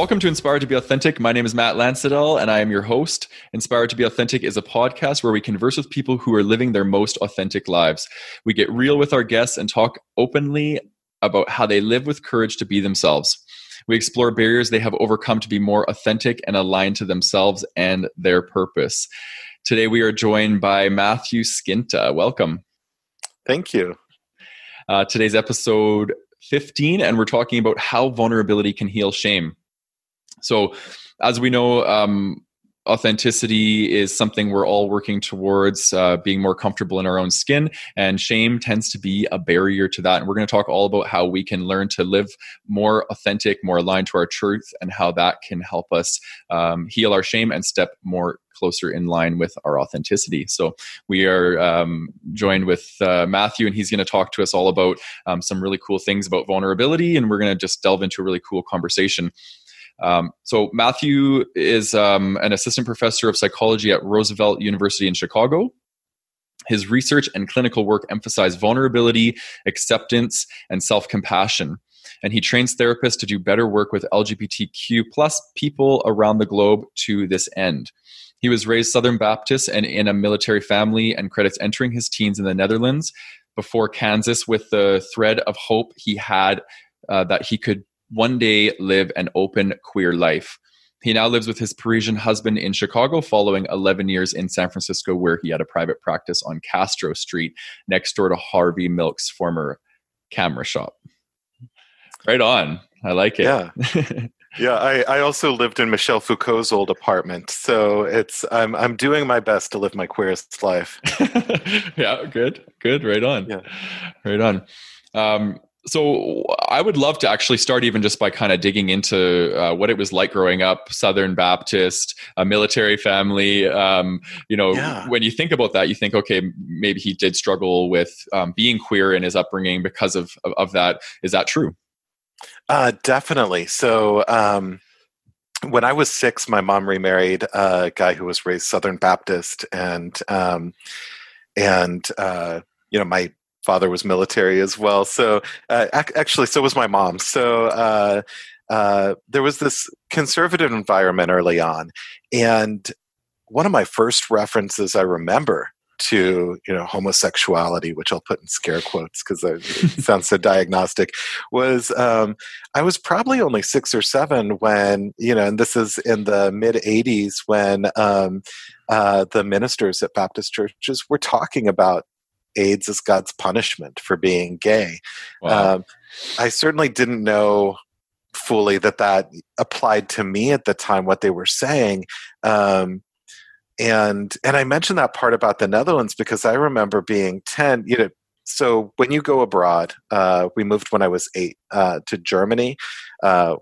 Welcome to Inspired to Be Authentic. My name is Matt Lansadell, and I am your host. Inspired to Be Authentic is a podcast where we converse with people who are living their most authentic lives. We get real with our guests and talk openly about how they live with courage to be themselves. We explore barriers they have overcome to be more authentic and aligned to themselves and their purpose. Today, we are joined by Matthew Skinta. Welcome. Thank you. Uh, today's episode 15, and we're talking about how vulnerability can heal shame. So, as we know, um, authenticity is something we're all working towards uh, being more comfortable in our own skin and shame tends to be a barrier to that. And we're going to talk all about how we can learn to live more authentic more aligned to our truth and how that can help us um, heal our shame and step more closer in line with our authenticity. So we are um, joined with uh, matthew and he's going to talk to us all about um, some really cool things about vulnerability and we're going to just delve into a really cool conversation um, so Matthew is um, an assistant professor of psychology at Roosevelt University in Chicago. His research and clinical work emphasize vulnerability, acceptance, and self-compassion. And he trains therapists to do better work with LGBTQ plus people around the globe to this end. He was raised Southern Baptist and in a military family and credits entering his teens in the Netherlands before Kansas with the thread of hope he had uh, that he could one day live an open queer life. He now lives with his Parisian husband in Chicago, following 11 years in San Francisco, where he had a private practice on Castro Street, next door to Harvey Milk's former camera shop. Right on. I like it. Yeah. yeah, I, I also lived in Michel Foucault's old apartment, so it's I'm I'm doing my best to live my queerest life. yeah, good, good, right on, yeah, right on. Um, so I would love to actually start even just by kind of digging into uh, what it was like growing up, Southern Baptist, a military family. Um, you know, yeah. when you think about that, you think, okay, maybe he did struggle with um, being queer in his upbringing because of, of, of that. Is that true? Uh, definitely. So um, when I was six, my mom remarried a guy who was raised Southern Baptist, and um, and uh, you know my father was military as well. So uh, ac- actually, so was my mom. So uh, uh, there was this conservative environment early on, and one of my first references I remember to you know homosexuality, which I'll put in scare quotes because it sounds so diagnostic, was um, I was probably only six or seven when you know, and this is in the mid '80s when um, uh, the ministers at Baptist churches were talking about AIDS as God's punishment for being gay. Wow. Um, I certainly didn't know fully that that applied to me at the time what they were saying um, and and i mentioned that part about the netherlands because i remember being 10 you know so when you go abroad uh, we moved when i was 8 uh, to germany uh,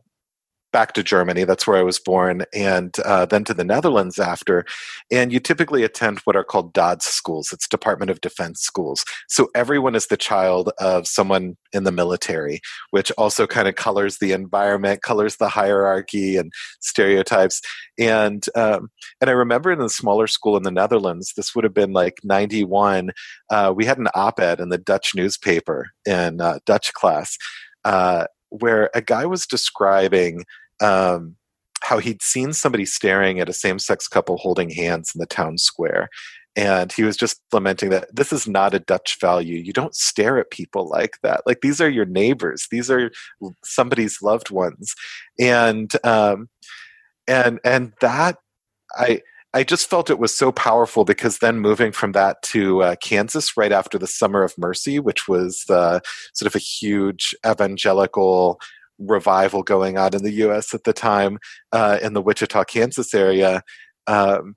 back to Germany. That's where I was born, and uh, then to the Netherlands after. And you typically attend what are called DoDDS schools. It's Department of Defense schools. So everyone is the child of someone in the military, which also kind of colors the environment, colors the hierarchy and stereotypes. And um, and I remember in the smaller school in the Netherlands, this would have been like '91. Uh, we had an op-ed in the Dutch newspaper in uh, Dutch class. Uh, where a guy was describing um, how he'd seen somebody staring at a same sex couple holding hands in the town square. And he was just lamenting that this is not a Dutch value. You don't stare at people like that. Like these are your neighbors. These are somebody's loved ones, and um, and and that I I just felt it was so powerful because then moving from that to uh, Kansas right after the Summer of Mercy, which was uh, sort of a huge evangelical revival going on in the U.S. at the time uh, in the Wichita, Kansas area. Um,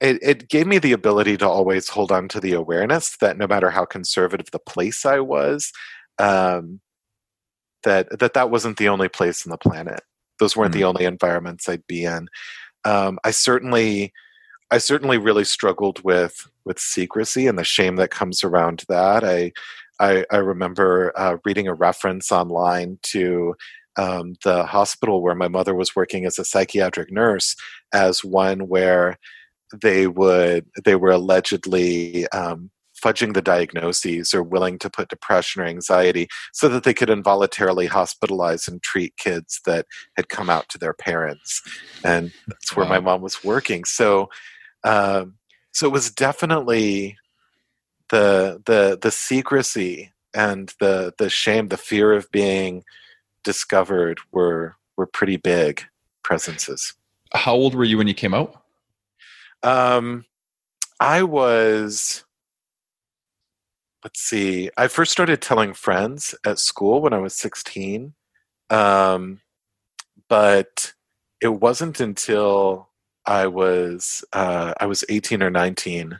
it, it, gave me the ability to always hold on to the awareness that no matter how conservative the place I was, um, that that that wasn't the only place on the planet. Those weren't mm-hmm. the only environments I'd be in um, I certainly I certainly really struggled with with secrecy and the shame that comes around that. I I, I remember uh, reading a reference online to um, the hospital where my mother was working as a psychiatric nurse as one where they would they were allegedly um, fudging the diagnoses or willing to put depression or anxiety so that they could involuntarily hospitalize and treat kids that had come out to their parents. And that's where wow. my mom was working. So, um, so it was definitely the the the secrecy and the the shame, the fear of being discovered were were pretty big presences. How old were you when you came out? Um, I was let's see i first started telling friends at school when i was 16 um, but it wasn't until i was uh, i was 18 or 19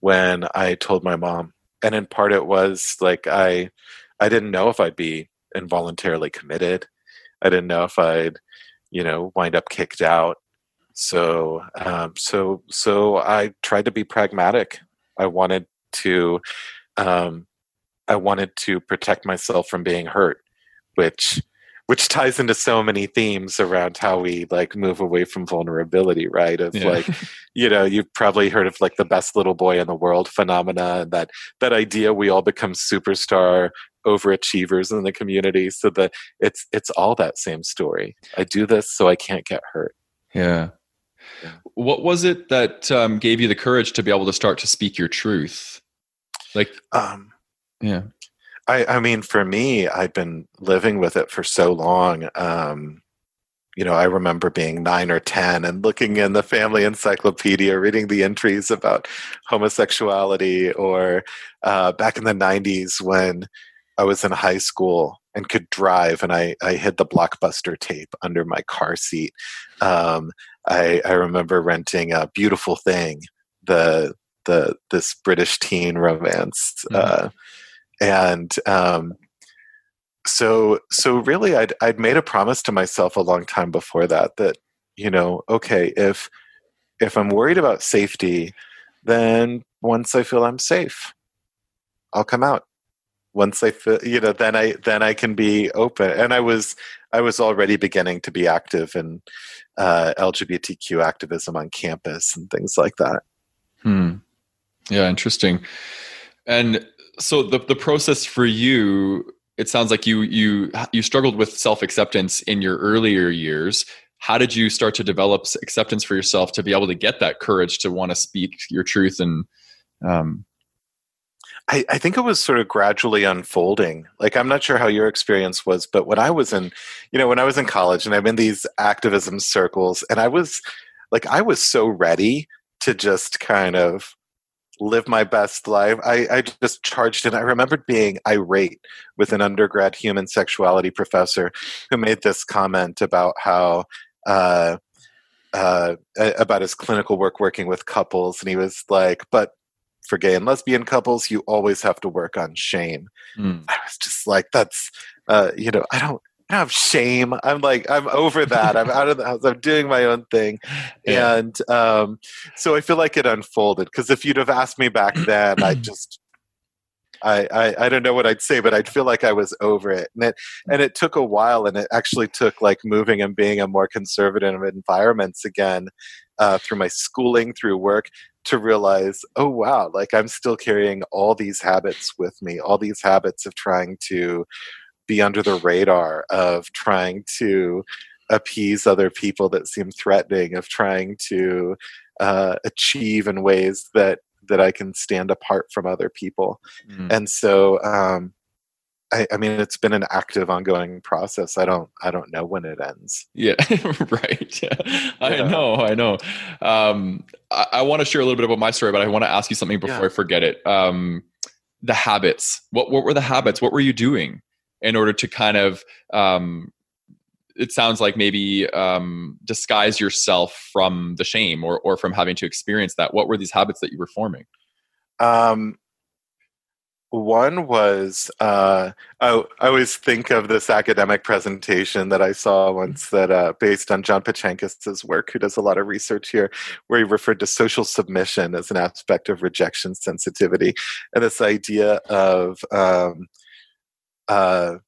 when i told my mom and in part it was like i i didn't know if i'd be involuntarily committed. I didn't know if i'd you know wind up kicked out. So um, so so i tried to be pragmatic. I wanted to um, I wanted to protect myself from being hurt, which which ties into so many themes around how we like move away from vulnerability, right? Of yeah. like, you know, you've probably heard of like the best little boy in the world phenomena, and that that idea we all become superstar overachievers in the community. So that it's it's all that same story. I do this so I can't get hurt. Yeah. yeah. What was it that um, gave you the courage to be able to start to speak your truth? Like, um, yeah. I, I mean, for me, I've been living with it for so long. Um, you know, I remember being nine or 10 and looking in the family encyclopedia, reading the entries about homosexuality, or uh, back in the 90s when I was in high school and could drive and I, I hid the blockbuster tape under my car seat. Um, I, I remember renting a beautiful thing, the the this British teen romance, mm-hmm. uh, and um, so so really, I'd I'd made a promise to myself a long time before that that you know, okay, if if I'm worried about safety, then once I feel I'm safe, I'll come out. Once I feel, you know, then I then I can be open. And I was I was already beginning to be active in uh, LGBTQ activism on campus and things like that. Hmm. Yeah, interesting. And so the the process for you, it sounds like you you you struggled with self acceptance in your earlier years. How did you start to develop acceptance for yourself to be able to get that courage to want to speak your truth and um, I, I, think it was sort of gradually unfolding. Like I'm not sure how your experience was, but when I was in, you know, when I was in college and I'm in these activism circles, and I was like, I was so ready to just kind of live my best life. I, I just charged in. I remembered being irate with an undergrad human sexuality professor who made this comment about how uh, uh, about his clinical work working with couples, and he was like, "But for gay and lesbian couples, you always have to work on shame." Mm. I was just like, "That's uh, you know, I don't." I have shame. I'm like, I'm over that. I'm out of the house. I'm doing my own thing. Yeah. And um, so I feel like it unfolded because if you'd have asked me back then, I just, I, I, I don't know what I'd say, but I'd feel like I was over it. And it, and it took a while and it actually took like moving and being in more conservative environments again uh, through my schooling, through work to realize, oh wow, like I'm still carrying all these habits with me, all these habits of trying to be under the radar of trying to appease other people that seem threatening of trying to uh, achieve in ways that that I can stand apart from other people. Mm. and so um, I, I, mean it's been an active ongoing process. I don't I don't know when it ends. Yeah right. Yeah. I know I know. Um, I, I want to share a little bit about my story but I want to ask you something before yeah. I forget it. Um, the habits. What what were the habits? What were you doing in order to kind of um, it sounds like maybe um, disguise yourself from the shame or, or from having to experience that. What were these habits that you were forming? Um, one was uh, I, I, always think of this academic presentation that I saw once that uh, based on John Pachankis's work, who does a lot of research here, where he referred to social submission as an aspect of rejection sensitivity, and this idea of um, uh,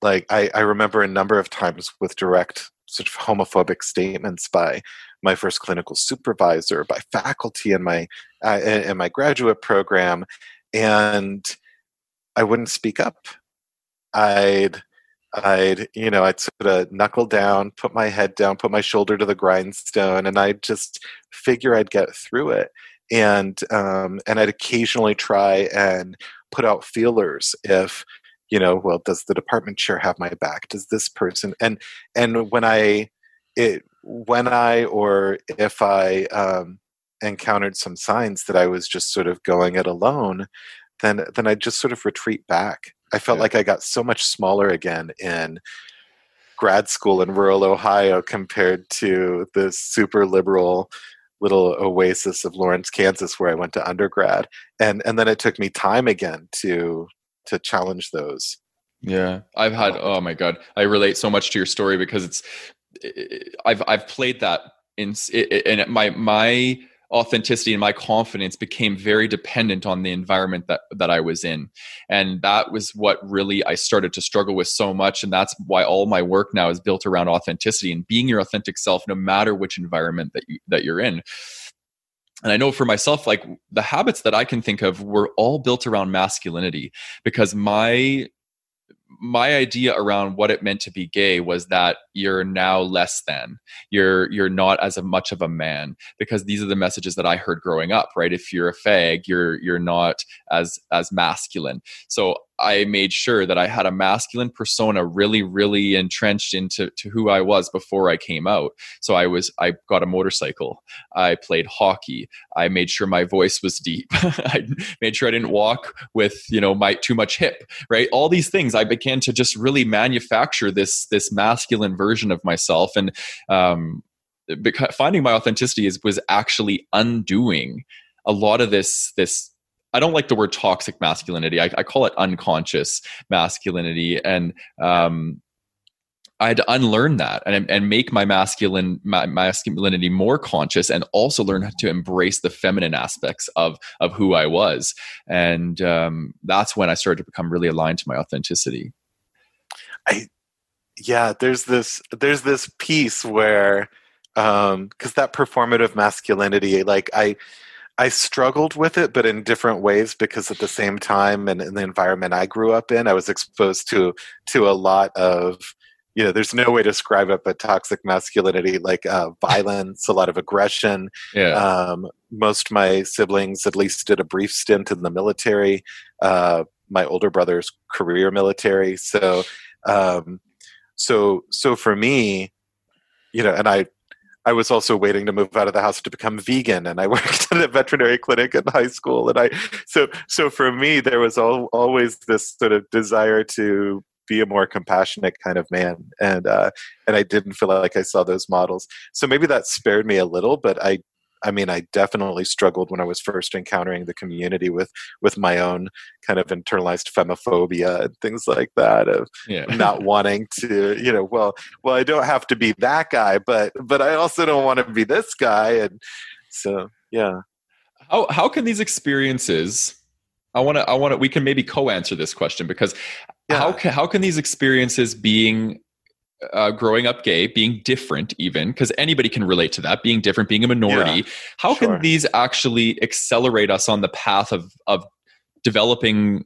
like I, I remember a number of times with direct sort of homophobic statements by my first clinical supervisor, by faculty in my uh, in my graduate program, and I wouldn't speak up. I'd I'd you know I'd sort of knuckle down, put my head down, put my shoulder to the grindstone, and I'd just figure I'd get through it. And um, and I'd occasionally try and put out feelers if you know well does the department chair have my back does this person and and when i it when i or if i um, encountered some signs that i was just sort of going it alone then then i just sort of retreat back i felt yeah. like i got so much smaller again in grad school in rural ohio compared to the super liberal little oasis of lawrence kansas where i went to undergrad and and then it took me time again to to challenge those. Yeah, I've had. Um, oh my god, I relate so much to your story because it's. I've I've played that in and my my authenticity and my confidence became very dependent on the environment that that I was in. And that was what really I started to struggle with so much. And that's why all my work now is built around authenticity and being your authentic self no matter which environment that you that you're in. And I know for myself, like the habits that I can think of were all built around masculinity because my my idea around what it meant to be gay was that you're now less than. You're you're not as much of a man because these are the messages that i heard growing up right? If you're a fag you're you're not as as masculine. So I made sure that I had a masculine persona really, really entrenched into to who I was before I came out. So I was I got a motorcycle. I played hockey. I made sure my voice was deep. I made sure I didn't walk with you know my too much hip. Right, all these things. I began to just really manufacture this this masculine version of myself, and um, finding my authenticity is was actually undoing a lot of this this I don't like the word toxic masculinity. I, I call it unconscious masculinity, and um, I had to unlearn that and, and make my masculine my masculinity more conscious, and also learn how to embrace the feminine aspects of of who I was. And um, that's when I started to become really aligned to my authenticity. I yeah, there's this there's this piece where because um, that performative masculinity, like I I struggled with it, but in different ways because at the same time and in the environment I grew up in, I was exposed to to a lot of you know, there's no way to describe it but toxic masculinity, like uh, violence, a lot of aggression. Yeah. Um, most my siblings at least did a brief stint in the military. Uh, my older brother's career military. So, um, so, so for me, you know, and I I was also waiting to move out of the house to become vegan, and I worked at a veterinary clinic in high school. And I so so for me, there was al- always this sort of desire to be a more compassionate kind of man, and uh, and I didn't feel like I saw those models. So maybe that spared me a little, but I I mean, I definitely struggled when I was first encountering the community with with my own kind of internalized femmephobia and things like that of yeah. not wanting to, you know, well, well, I don't have to be that guy, but but I also don't want to be this guy, and so yeah. How how can these experiences? I want to I want to we can maybe co-answer this question because yeah. how can how can these experiences being uh, growing up gay, being different, even because anybody can relate to that, being different, being a minority. Yeah, How sure. can these actually accelerate us on the path of of developing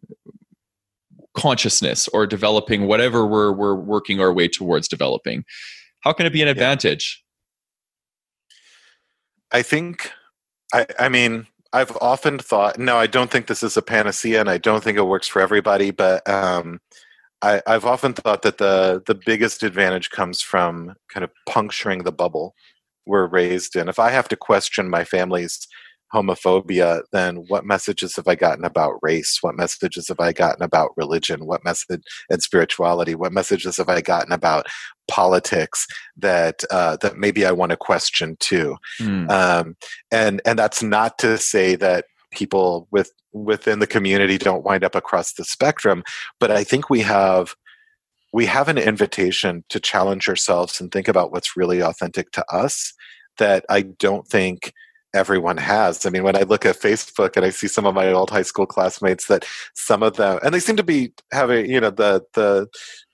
consciousness or developing whatever we're we're working our way towards developing? How can it be an advantage? I think, I, I mean, I've often thought. No, I don't think this is a panacea, and I don't think it works for everybody. But um, I, have often thought that the the biggest advantage comes from kind of puncturing the bubble we're raised in. If I have to question my family's homophobia, then what messages have I gotten about race? What messages have I gotten about religion? What message and spirituality? What messages have I gotten about politics that uh, that maybe I want to question too? Mm. Um, and and that's not to say that people with within the community don't wind up across the spectrum but i think we have we have an invitation to challenge ourselves and think about what's really authentic to us that i don't think everyone has. I mean, when I look at Facebook and I see some of my old high school classmates, that some of them, and they seem to be having, you know, the the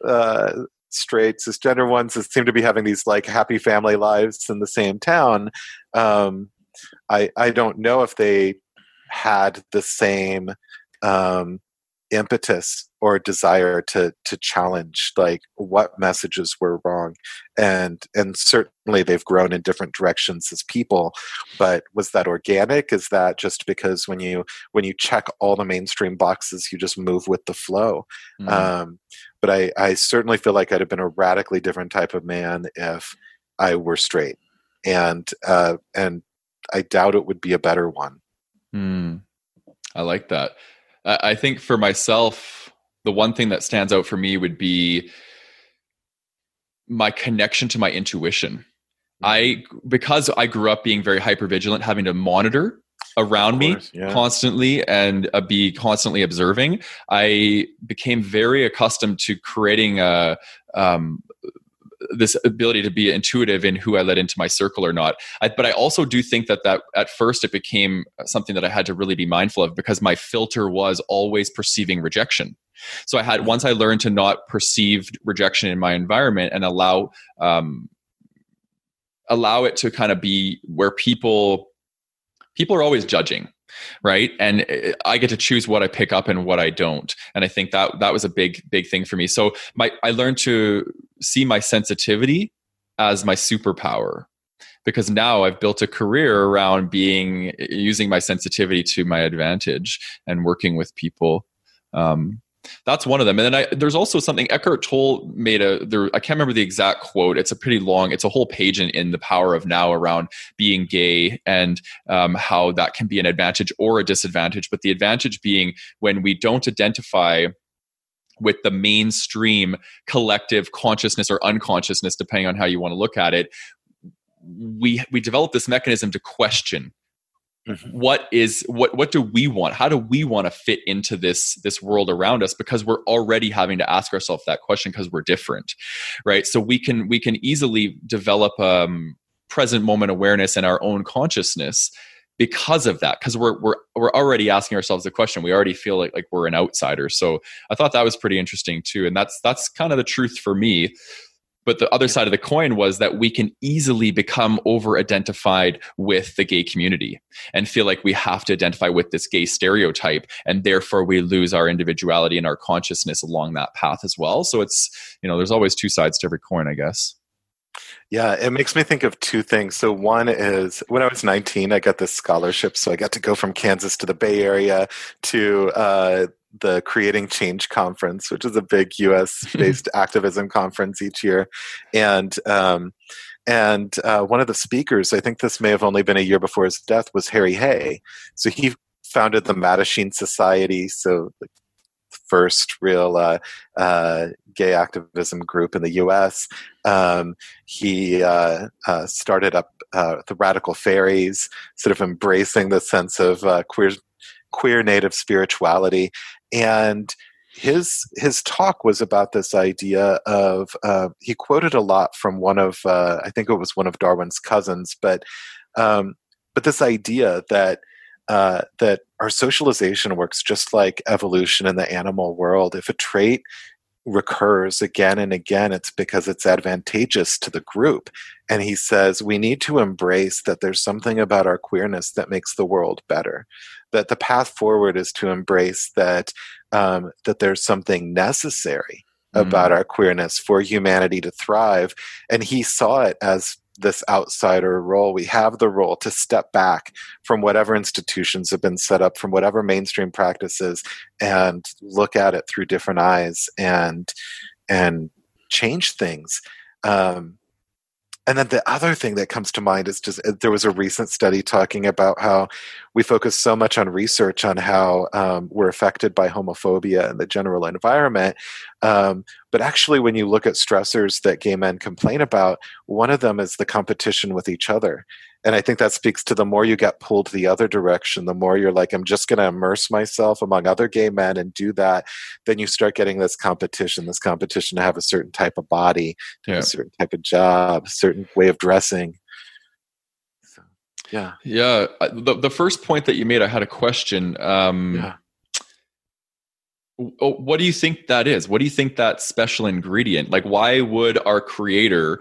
uh, straight cisgender ones that seem to be having these like happy family lives in the same town. Um, I I don't know if they had the same um, impetus or desire to to challenge like what messages were wrong. And and certainly they've grown in different directions as people but was that organic? Is that just because when you when you check all the mainstream boxes you just move with the flow? Mm. um, but i i certainly feel like i'd have been a radically different type of man if i were straight. And uh and i doubt it would be a better one mm. i like that I think for myself, the one thing that stands out for me would be my connection to my intuition. I mm-hmm. because I grew up being very hyper vigilant, having to monitor around course, me yeah. constantly and uh, be constantly observing. I became very accustomed to creating a um, this ability to be intuitive in who I let into my circle or not. I, but I also do think that that at first it became something that I had to really be mindful of because my filter was always perceiving rejection. So I had once I learned to not perceive rejection in my environment and allow um, allow it to kind of be where people people are always judging right and uh, i get to choose what i pick up and what i don't and i think that that was a big big thing for me so my i learned to see my sensitivity as my superpower because now I've built a career around being using my sensitivity to my advantage and working with people. Um, that's one of them. And then I, there's also something Eckhart Tolle made a there. I can't remember the exact quote. It's a pretty long. It's a whole page in, in the Power of Now around being gay and um, how that can be an advantage or a disadvantage. But the advantage being when we don't identify with the mainstream collective consciousness or unconsciousness, depending on how you want to look at it. We we develop this mechanism to question Mm-hmm. what is what what do we want? How do we want to fit into this this world around us? Because we're already having to ask ourselves that question because we're different right? So we can we can easily develop um present moment awareness and our own consciousness because of that because we're we're we're already asking ourselves the question. We already feel like like we're an outsider. So i thought that was pretty interesting too and that's that's kind of the truth for me but the other side of the coin was that we can easily become over identified with the gay community and feel like we have to identify with this gay stereotype and therefore we lose our individuality and our consciousness along that path as well so it's you know there's always two sides to every coin i guess yeah, it makes me think of two things. So, one is when I was 19, I got this scholarship. So, I got to go from Kansas to the Bay Area to uh, the Creating Change Conference, which is a big US based activism conference each year. And, um, and uh, one of the speakers, I think this may have only been a year before his death, was Harry Hay. So, he founded the Mattachine Society. So, the first real uh, uh, gay activism group in the U.S. Um, he uh, uh, started up uh, the Radical Faeries, sort of embracing the sense of uh, queer queer native spirituality, and his his talk was about this idea of uh, he quoted a lot from one of I think it was one of Darwin's cousins, but um, but this idea that uh, that our socialization works just like evolution in the animal world. If a trait recurs again and again, it's because it's advantageous to the group. And he says we need to embrace that there's something about our queerness that makes the world better. That the path forward is to embrace that um, that there's something necessary about mm. our queerness for humanity to thrive. And he saw it as this outsider role. We have the role to step back from whatever institutions have been set up, from whatever mainstream practices, and look at it through different eyes and and change things. Um, and then the other thing that comes to mind is just uh, there was a recent study talking about how we focus so much on research on how um, we're affected by homophobia and the general environment. Um, but actually, when you look at stressors that gay men complain about, one of them is the competition with each other and i think that speaks to the more you get pulled the other direction the more you're like i'm just going to immerse myself among other gay men and do that then you start getting this competition this competition to have a certain type of body yeah. a certain type of job a certain way of dressing yeah yeah the, the first point that you made i had a question um yeah. what do you think that is what do you think that special ingredient like why would our creator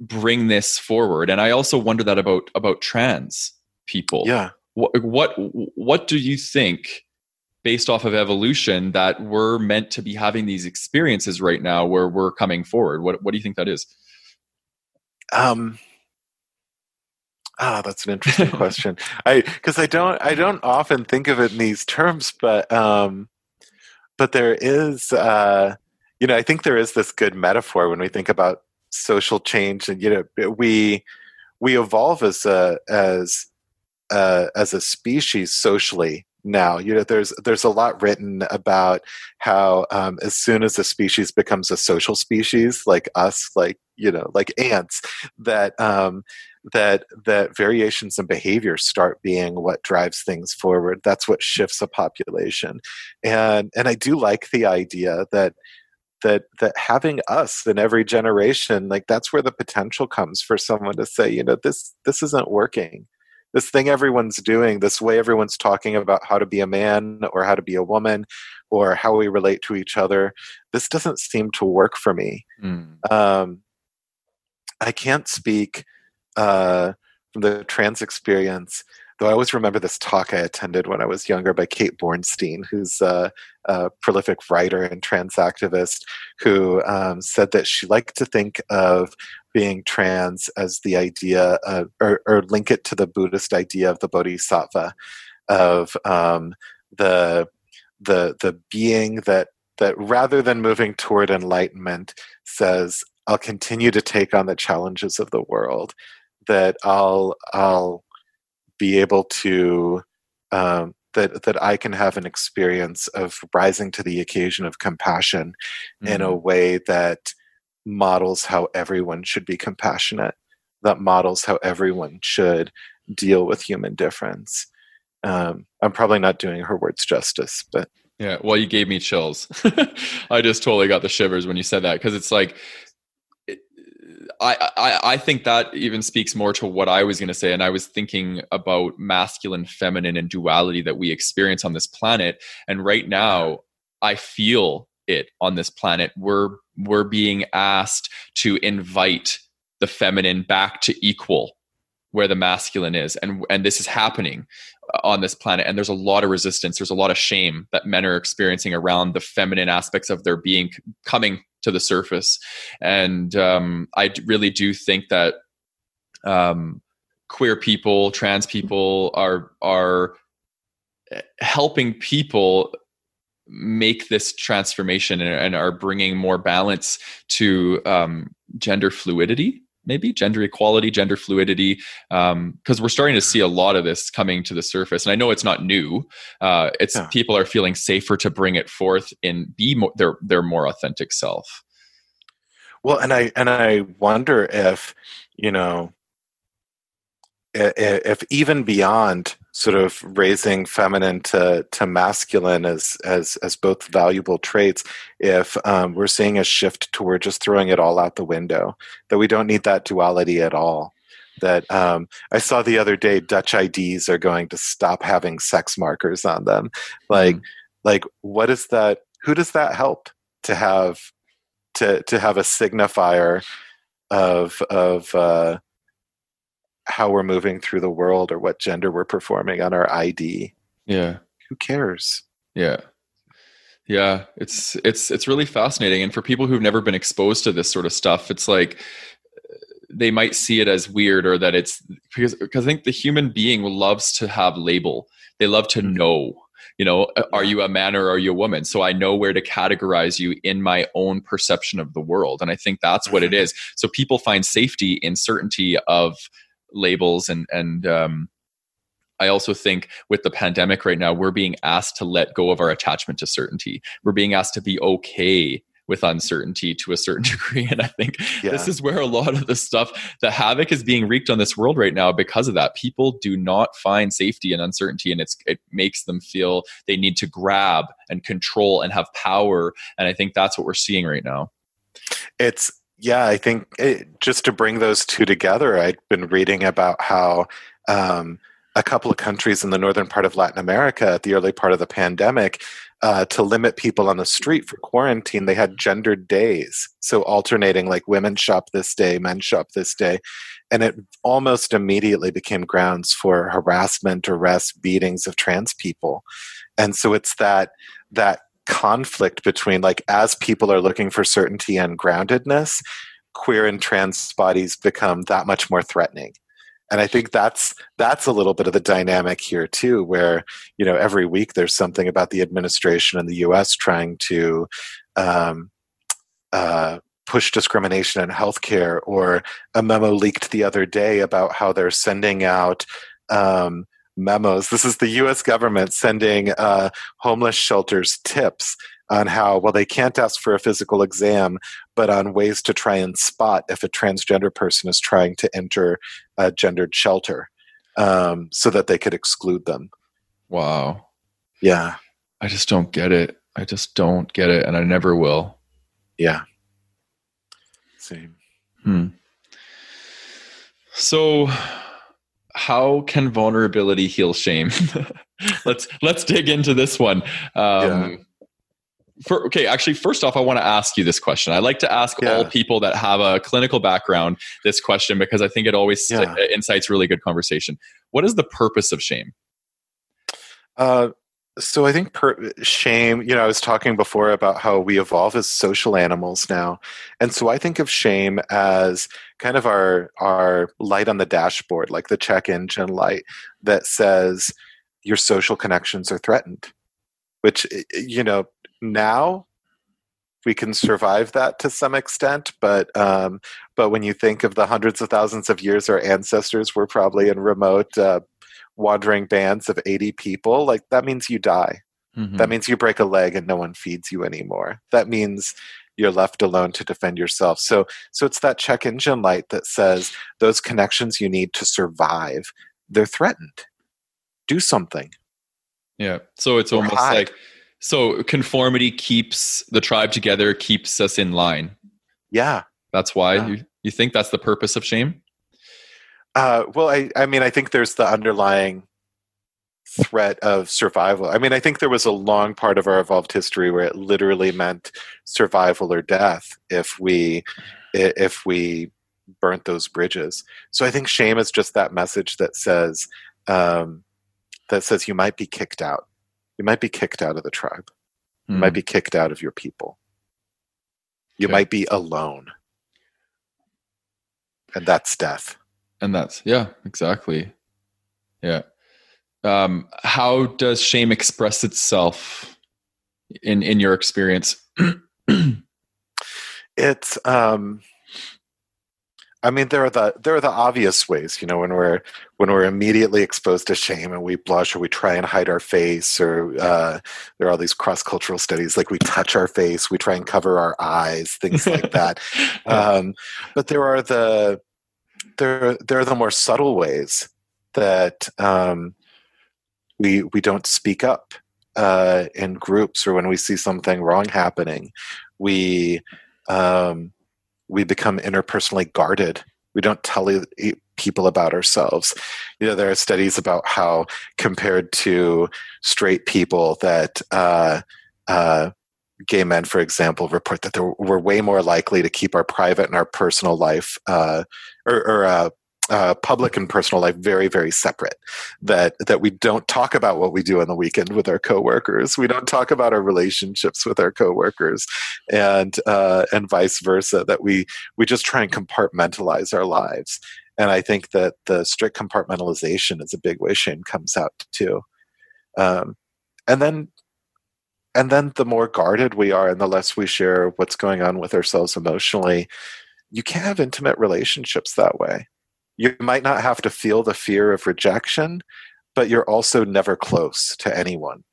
bring this forward. And i also wonder that about about trans people. Yeah. What what what do you think based off of evolution that we're meant to be having these experiences right now where we're coming forward? What what do you think that is? Um Ah, that's an interesting question. I because I don't I don't often think of it in these terms, but um, but there is uh, you know I think there is this good metaphor when we think about social change, and you know we we evolve as a as uh, as a species socially now. You know there's there's a lot written about how um, as soon as a species becomes a social species like us like you know like ants that um, that that variations in behavior start being what drives things forward. That's what shifts a population. And and i do like the idea that that that having us in every generation like that's where the potential comes for someone to say you know this this isn't working this thing everyone's doing, this way everyone's talking about how to be a man or how to be a woman or how we relate to each other, this doesn't seem to work for me. Mm. Um, I can't speak uh, from the trans experience, though I always remember this talk I attended when I was younger by Kate Bornstein, who's a, a prolific writer and trans activist, who um, said that she liked to think of being trans as the idea of, or, or, link it to the Buddhist idea of the bodhisattva of um, the the the being that that rather than moving toward enlightenment says I'll continue to take on the challenges of the world that I'll I'll be able to um, that that I can have an experience of rising to the occasion of compassion mm-hmm. in a mm-hmm. way that models how everyone should be compassionate, that models how everyone should deal with human difference. Um, I'm probably not doing her words justice, but yeah, well, you gave me chills. I just totally got the shivers when you said that because it's like I, I, think that even speaks more to what I was going to say. And I was thinking about masculine, feminine, and duality that we experience on this planet. And right now, I feel it on this planet. We're we're being asked to invite the feminine back to equal where the masculine is and and this is happening uh, on this planet and there's a lot of resistance there's a lot of shame that men are experiencing around the feminine aspects of their being coming to the surface. And um, i really do think that um, queer people trans people are are helping people make this transformation and, and are bringing more balance to um, gender fluidity maybe gender equality gender fluidity because um, we're starting to see a lot of this coming to the surface. And i know it's not new. Uh, it's yeah. people are feeling safer to bring it forth and be more, their their more authentic self. Well and i and i wonder if you know if even beyond sort of raising feminine to, to masculine as, as, as both valuable traits, if um, we're seeing a shift toward just throwing it all out the window, that we don't need that duality at all. That um, I saw the other day, Dutch IDs are going to stop having sex markers on them. Like, mm. like what is that? Who does that help to have to to have a signifier of of uh, how we're moving through the world or what gender we're performing on our ID. Yeah. Who cares? Yeah. Yeah, it's it's it's really fascinating and for people who've never been exposed to this sort of stuff, it's like they might see it as weird or that it's because because I think the human being loves to have label. They love to mm-hmm. know you know are you a man or are you a woman so i know where to categorize you in my own perception of the world and i think that's what it mm-hmm. so people find safety in certainty of labels and and um, I also think with the pandemic right now, we're being asked to let go of our attachment to certainty. We're being asked to be okay with uncertainty to a certain degree. And I think yeah. this is where a lot of the stuff, the havoc is being wreaked on this world right now because of that. People do not find safety in uncertainty and it's it makes them feel they need to grab and control and have power. And I think that's what we're seeing right now. It's yeah, I think it, just to bring those two together, I'd been reading about how um, a couple of countries in the northern part of Latin America at the early part of the pandemic uh, to limit people on the street for quarantine. They had gendered days, so alternating like women shop this day, men shop this day, and it almost immediately became grounds for harassment, arrest, beatings of trans people. And so it's that that conflict between like as people are looking for certainty and groundedness, queer and trans bodies become that much more threatening. And i think that's that's a little bit of the dynamic here too where you know every week there's something about the administration in the us trying to um, uh, push discrimination in healthcare or a memo leaked the other day about how they're sending out um, memos. This is the us government sending uh, homeless shelters tips on how well they can't ask for a physical exam but on ways to try and spot if a transgender person is trying to enter a gendered shelter um, so that they could exclude them. Wow. Yeah. I just don't get it. I just don't get it and i never will. Yeah. Same. Hmm. so how can vulnerability heal shame let's let's dig into this one um, yeah for, okay, actually, first off, I want to ask you this question. I like to ask yeah. all people that have a clinical background this question because I think it always yeah. incites really good conversation. What is the purpose of shame? Uh, so I think per- shame. You know, I was talking before about how we evolve as social animals now, and so I think of shame as kind of our our light on the dashboard, like the check engine light that says your social connections are threatened. Which you know now we can survive that to some extent but um, but when you think of the hundreds of thousands of years our ancestors were probably in remote uh, wandering bands of 80 people like that means you die mm-hmm. that means you break a leg and no one feeds you anymore that means you're left alone to defend yourself so so it's that check engine light that says those connections you need to survive they're threatened do something yeah so it's almost hide. like so conformity keeps the tribe together, keeps us in line. Yeah. That's why yeah. you, you think that's the purpose of shame? Uh, well, I, I mean, I think there's the underlying threat of survival. I mean, I think there was a long part of our evolved history where it literally meant survival or death if we if we burnt those bridges. So I think shame is just that message that says um, that says you might be kicked out you might be kicked out of the tribe. You might hmm. be kicked out of your people. You okay. might be alone. And that's death. And that's, yeah, exactly. Yeah. Um, how does shame express itself in, in your experience? it's, um, I mean, there are the there are the obvious ways, you know, when we're when we're immediately exposed to shame and we blush or we try and hide our face, or uh, there are all these cross cultural studies like we touch our face, we try and cover our eyes, things like that. Um, but there are the there there are the more subtle ways that um, we we don't speak up uh, in groups or when we see something wrong happening, we um, we become interpersonally guarded. We don't tell people about ourselves. You know, there are studies about how compared to straight people that uh, uh, gay men, for example, report that we're way more likely to keep our private and our personal life uh, or, or uh, uh, public and personal life very very separate. That that we don't talk about what we do on the weekend with our coworkers. We don't talk about our relationships with our coworkers. And uh, and vice versa that we we just try and compartmentalize our lives. And i think that the strict compartmentalization is a big way shame comes out too. Um, and then and then the more guarded we are and the less we share what's going on with ourselves emotionally you can't have intimate relationships that way you might not have to feel the fear of rejection, but you're also never close to anyone.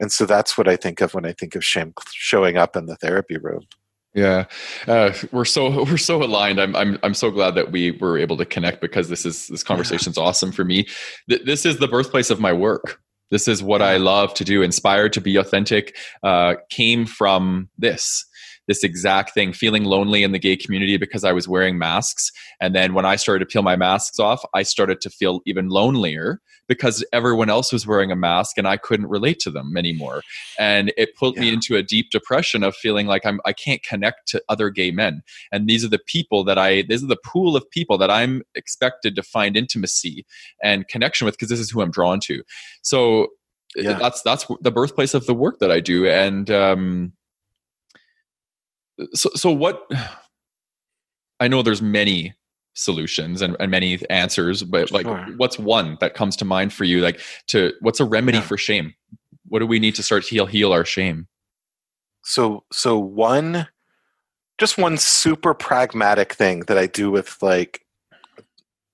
And so that's what I think of when I think of shame showing up in the therapy room. Yeah, uh, we're so we're so aligned. I'm I'm I'm so glad that we were able to connect because this is this conversation's yeah. awesome for me. Th- this is the birthplace of my work. This is what I love to do. Inspired to be authentic uh, came from this this exact thing, feeling lonely in the gay community because I was wearing masks. And then when I started to peel my masks off, I started to feel even lonelier because everyone else was wearing a mask and I couldn't relate to them anymore. And it put yeah. me into a deep depression of feeling like I'm I can't connect to other gay men. And these are the people that I these are the pool of people that I'm expected to find intimacy and connection with because this is who I'm drawn to. So yeah. that's that's the birthplace of the work that I do. And um so so what I know there's many solutions and, and many answers but like sure. what's one that comes to mind for you? Like to what's a remedy yeah. for shame? What do we need to start to heal heal our shame? So so one just one super pragmatic thing that i do with like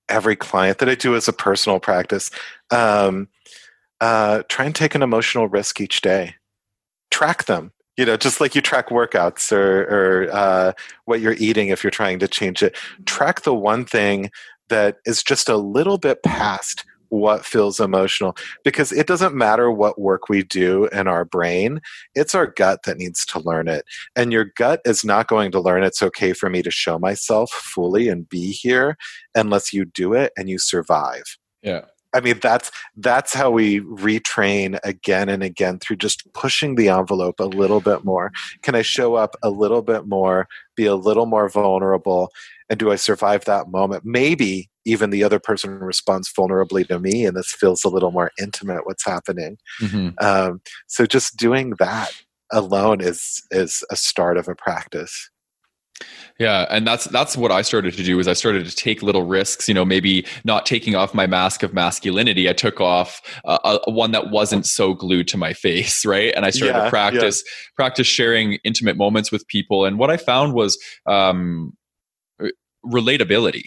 every client that i do as a personal practice um, uh, try and take an emotional risk each day. Track them you know just like you track workouts or, or uh, what you're eating if you're trying to change it. Track the one thing that is just a little bit past what feels emotional because it doesn't matter what work we do in our brain it's our gut that needs to learn it. And your gut is not going to learn it's okay for me to show myself fully and be here unless you do it and you survive. Yeah I mean, that's that's how we retrain again and again through just pushing the envelope a little bit more. Can I show up a little bit more, be a little more vulnerable, and do I survive that moment? Maybe even the other person responds vulnerably to me, and this feels a little more intimate. What's happening? Mm-hmm. Um, so just doing that alone is is a start of a practice. Yeah, and that's that's what I started to do is I started to take little risks. You know, maybe not taking off my mask of masculinity. I took off uh, a, one that wasn't so glued to my face, right? And I started yeah, to practice yeah. practice sharing intimate moments with people. And what I found was um, relatability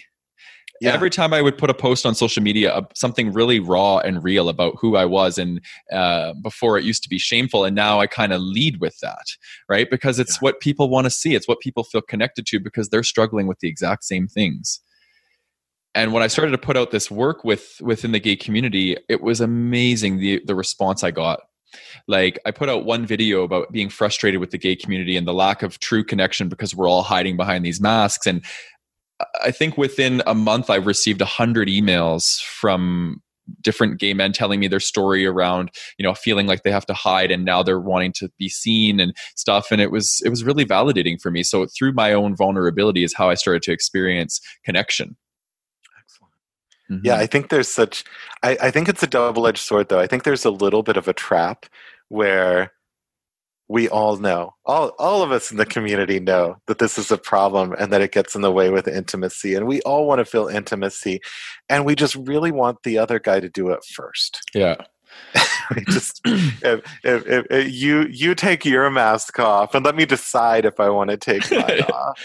yeah. every time I would put a post on social media, uh, something really raw and real about who I was, and uh, before it used to be shameful, and now I kind of lead with that, right? Because it's yeah. what people want to see, it's what people feel connected to because they're struggling with the exact same things. And when I started to put out this work with within the gay community, it was amazing the the response I got like i put out one video about being frustrated with the gay community and the lack of true connection because we're all hiding behind these masks and I think within a month, I've received a hundred emails from different gay men telling me their story around you know feeling like they have to hide and now they're wanting to be seen and stuff. And it was it was really validating for me. So through my own vulnerability is how i started to experience connection. Excellent. Mm-hmm. yeah i think there's such I, I think it's a double-edged sword though. I think there's a little bit of a trap where we all know all, all of us in the community know that this is a problem and that it gets in the way with intimacy and we all want to feel intimacy and we just really want the other guy to do it first. Yeah. Just if, if, if, if, you you take your mask off and let me decide if i want to take mine off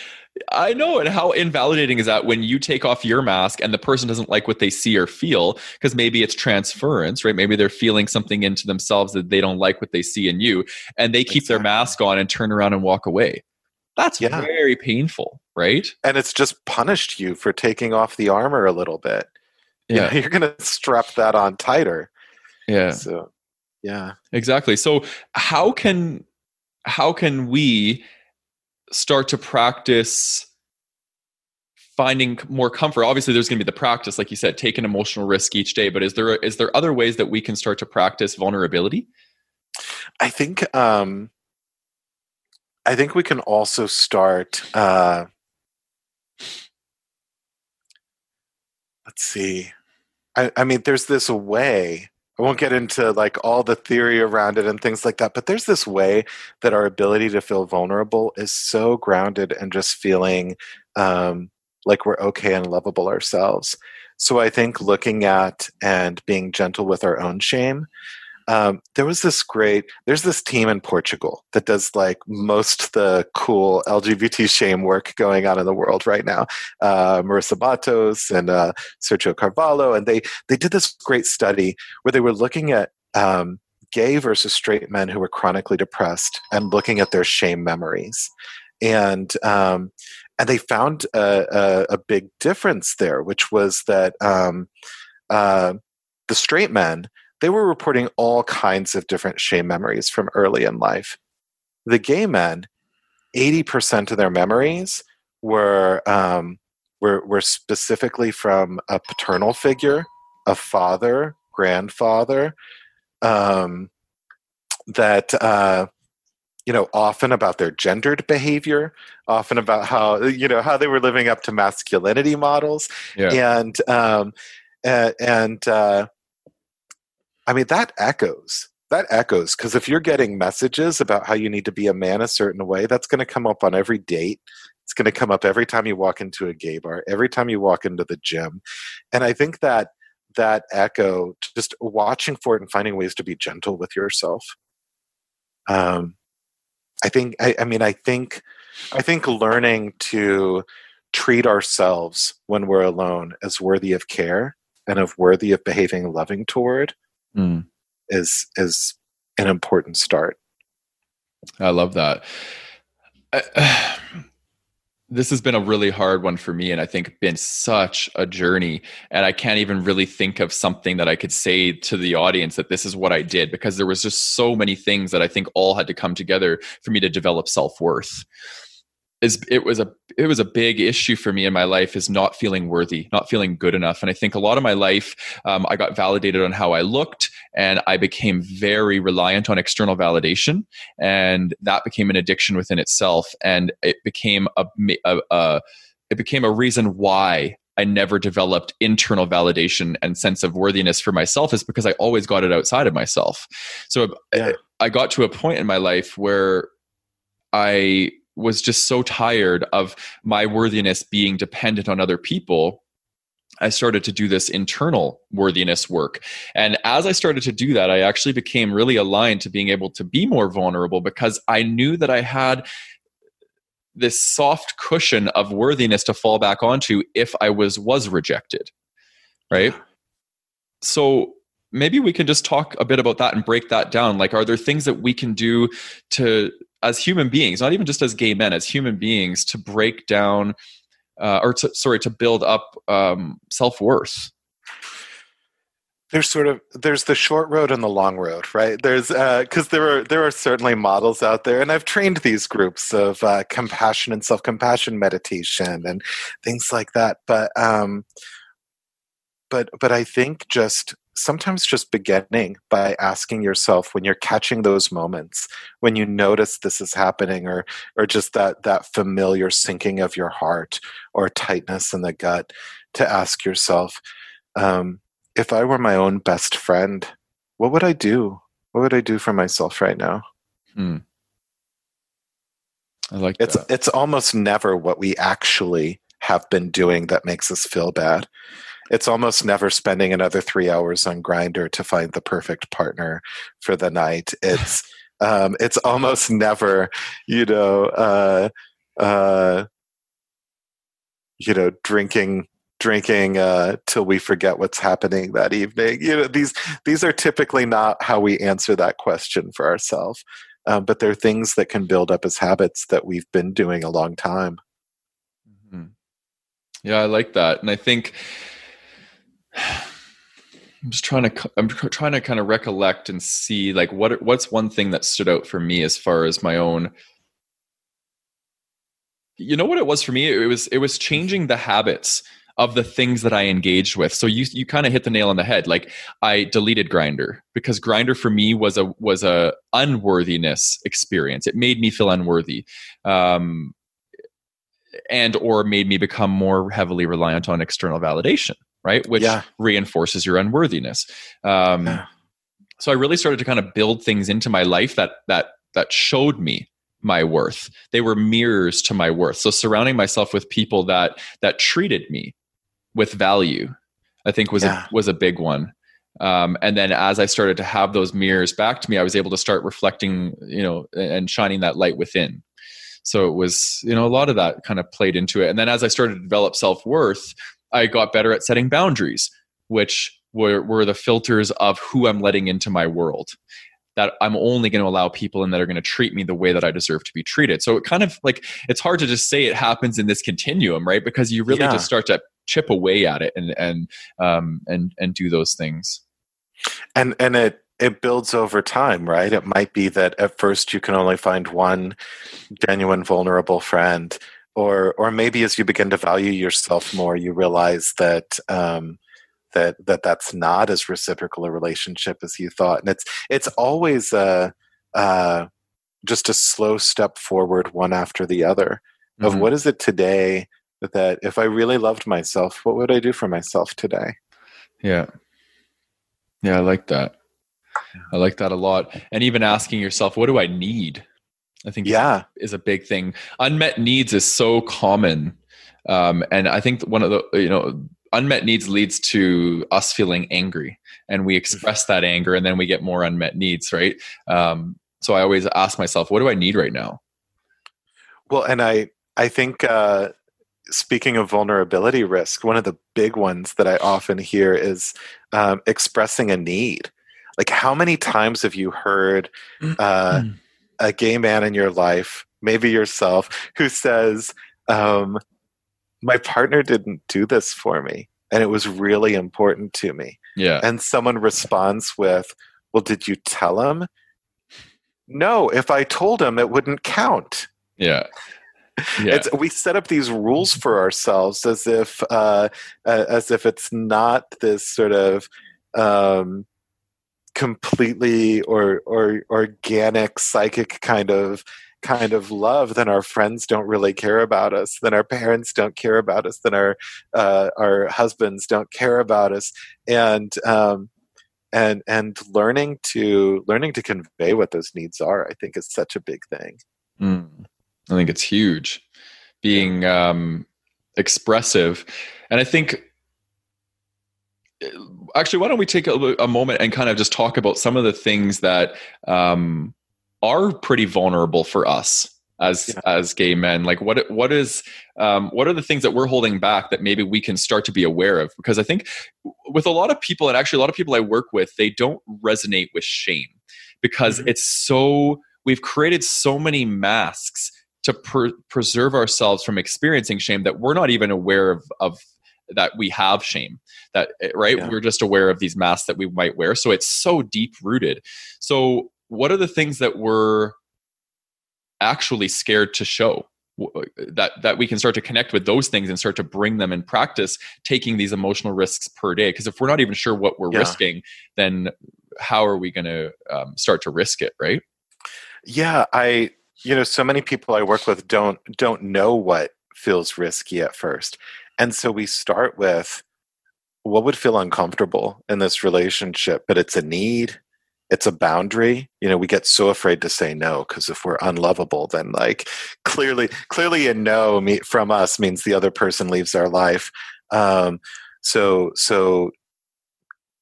I know. And how invalidating is that when you take off your mask and the person doesn't like what they see or feel? Because maybe it's transference, right? Maybe they're feeling something into themselves that they don't like what they see in you. And they keep exactly. their mask on and turn around and walk away. That's yeah. very painful, right? And it's just punished you for taking off the armor a little bit. Yeah. You are going to strap that on tighter. Yeah. So, yeah. Exactly. So, how can how can we start to practice finding more comfort. Obviously there's going to be the practice like you said take an emotional risk each day but is there is there other ways that we can start to practice vulnerability? I think um i think we can also start uh let's see. I i mean there's this way I won't get into like all the theory around it and things like that, but there's this way that our ability to feel vulnerable is so grounded and just feeling um, like we're okay and lovable ourselves. So I think looking at and being gentle with our own shame um, there was this great there's this team in portugal that does like most the cool lgbt shame work going on in the world right now. Uh, marissa and uh, sergio carvalho and they they did this great study where they were looking at um, gay versus straight men who were chronically depressed and looking at their shame memories. And um, and they found a, a, a, big difference there which was that um, uh, the straight men they were reporting all kinds of different shame memories from early in life. The gay men 80% of their memories were um, were, were specifically from a paternal figure, a father, grandfather, um, that uh, you know often about their gendered behavior, often about how you know how they were living up to masculinity models, Yeah. and um, and, and uh, I mean that echoes. That echoes because if you're getting messages about how you need to be a man a certain way, that's going to come up on every date. It's going to come up every time you walk into a gay bar, every time you walk into the gym, and I think that that echo, just watching for it and finding ways to be gentle with yourself. Um, I think. I, I mean, I think. I think learning to treat ourselves when we're alone as worthy of care and of worthy of behaving loving toward Mm. is is an important start. I love that. I, this has been a really hard one for me, and I think been such a journey. And I can't even really think of something that I could say to the audience that this is what I did because there was just so many things that I think all had to come together for me to develop self worth. Is it was a it was a big issue for me in my life is not feeling worthy, not feeling good enough, and I think a lot of my life um, I got validated on how I looked, and I became very reliant on external validation and that became an addiction within itself and it became a, a, a it became a reason why I never developed internal validation and sense of worthiness for myself is because I always got it outside of myself. So Yeah. I got to a point in my life where I was just so tired of my worthiness being dependent on other people I started to do this internal worthiness work. And as I started to do that, I actually became really aligned to being able to be more vulnerable because I knew that I had this soft cushion of worthiness to fall back onto if I was was rejected. Right? So maybe we can just talk a bit about that and break that down. Like are there things that we can do to as human beings, not even just as gay men, as human beings to break down uh, or to, sorry to build up um, self-worth. There's sort of there's the short road and the long road right? There's because there are there are certainly models out there and i've trained these groups of uh, compassion and self-compassion meditation and things like that but um but but i think just sometimes just beginning by asking yourself when you're catching those moments when you notice this is happening or or just that that familiar sinking of your heart or tightness in the gut to ask yourself um, if i were my own best friend what would i do? What would i do for myself right now? Hmm. i like it's that. it's almost never what we actually have been doing that makes us feel bad it's almost never spending another three hours on Grindr to find the perfect partner for the night. It's um, it's almost never you know uh, uh, you know drinking drinking uh, till we forget what's happening that evening. You know these these are typically not how we answer that question for ourselves um, but they're things that can build up as habits that we've been doing a long time. Hmm yeah i like that. And i think i'm just trying to i'm trying to kind of recollect and see like what what's one thing that stood out for me as far as my own you know what it was for me it was it was changing the habits of the things that I engaged with. So you you kind of hit the nail on the head. Like I deleted Grindr because Grindr for me was a was a unworthiness experience. It made me feel unworthy. Um, and or made me become more heavily reliant on external validation right? Which Yeah. reinforces your unworthiness. Um, Yeah. so i really started to kind of build things into my life that that that showed me my worth. They were mirrors to my worth. So surrounding myself with people that that treated me with value i think was Yeah. a was a big one. Um, and then as i started to have those mirrors back to me i was able to start reflecting you know and shining that light within. So it was you know a lot of that kind of played into it. And then as i started to develop self-worth i got better at setting boundaries which were, were the filters of who i'm letting into my world that i'm only going to allow people in that are going to treat me the way that i deserve to be treated so it kind of like it's hard to just say it happens in this continuum right because you really Yeah. just start to chip away at it and and um and and do those things and and it it builds over time, right? It might be that at first you can only find one genuine vulnerable friend, or or maybe as you begin to value yourself more, you realize that um, that that that's not as reciprocal a relationship as you thought, and it's it's always a, uh, just a slow step forward, one after the other, of Mhm. what is it today that if I really loved myself, what would I do for myself today? Yeah. Yeah, I like that. I like that a lot. And even asking yourself, what do I need? I think Yeah, is a big thing. Unmet needs is so common. Um, and I think one of the, you know, unmet needs leads to us feeling angry and we express that anger and then we get more unmet needs, right? Um, so I always ask myself, what do I need right now? Well, and I I think uh, speaking of vulnerability risk, one of the big ones that I often hear is um, expressing a need. Like, how many times have you heard uh, a gay man in your life, maybe yourself, who says, um, "My partner didn't do this for me, and it was really important to me," Yeah. and someone responds with, "Well, did you tell him?" No, if I told him, it wouldn't count. Yeah. Yeah. It's, we set up these rules for ourselves as if uh, uh, as if it's not this sort of um, completely or or organic psychic kind of kind of love then our friends don't really care about us then our parents don't care about us then our uh, our husbands don't care about us and um, and and learning to learning to convey what those needs are i think is such a big thing Mm. I think it's huge. Being um, expressive, and I think actually, why don't we take a, a moment and kind of just talk about some of the things that um, are pretty vulnerable for us as Yeah. as gay men? Like, what what is um, what are the things that we're holding back that maybe we can start to be aware of? Because I think with a lot of people, and actually a lot of people I work with, they don't resonate with shame because Mhm. it's so we've created so many masks to per- preserve ourselves from experiencing shame that we're not even aware of, of that we have shame that eh, right Yeah. we're just aware of these masks that we might wear so it's so deep rooted so what are the things that we're actually scared to show that that we can start to connect with those things and start to bring them in practice taking these emotional risks per day because if we're not even sure what we're Yeah. risking then how are we going to um, start to risk it right Yeah, I you know so many people I work with don't don't know what feels risky at first. And so we start with what would feel uncomfortable in this relationship, but it's a need, it's a boundary. You know, we get so afraid to say no because if we're unlovable then like clearly clearly a no from us means the other person leaves our life. Um so so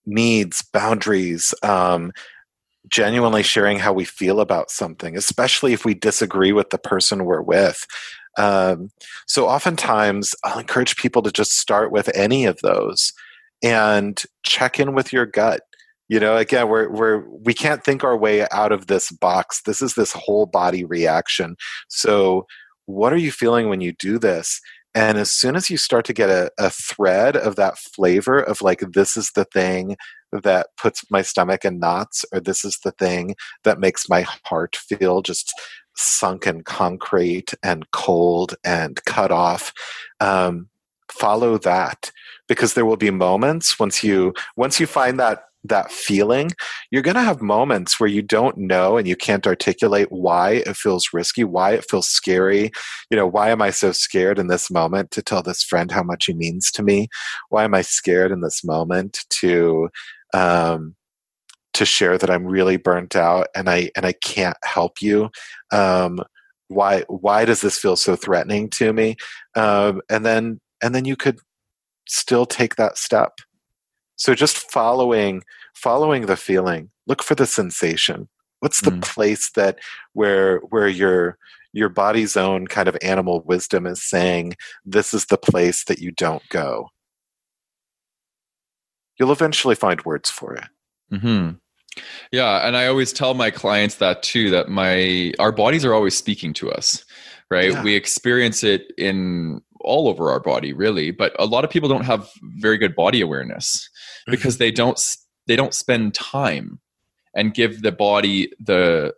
needs, boundaries, um genuinely sharing how we feel about something, especially if we disagree with the person we're with. Um, so, oftentimes, I'll encourage people to just start with any of those and check in with your gut. You know, again, we're we're we can't think our way out of this box. This is this whole body reaction. So, what are you feeling when you do this? And as soon as you start to get a, a thread of that flavor of like, this is the thing that puts my stomach in knots, or this is the thing that makes my heart feel just sunken concrete and cold and cut off. Um, follow that because there will be moments once you once you find that that feeling you're going to have moments where you don't know and you can't articulate why it feels risky why it feels scary you know why am i so scared in this moment to tell this friend how much he means to me why am i scared in this moment to um, to share that I'm really burnt out and I and I can't help you. Um, why why does this feel so threatening to me? Um, and then and then you could still take that step. So just following following the feeling. Look for the sensation. What's the Mm. place that where where your your body's own kind of animal wisdom is saying this is the place that you don't go. You'll eventually find words for it. Hmm Yeah, and I always tell my clients that too. That my our bodies are always speaking to us, right? Yeah. We experience it in all over our body, really. But a lot of people don't have very good body awareness because they don't they don't spend time and give the body the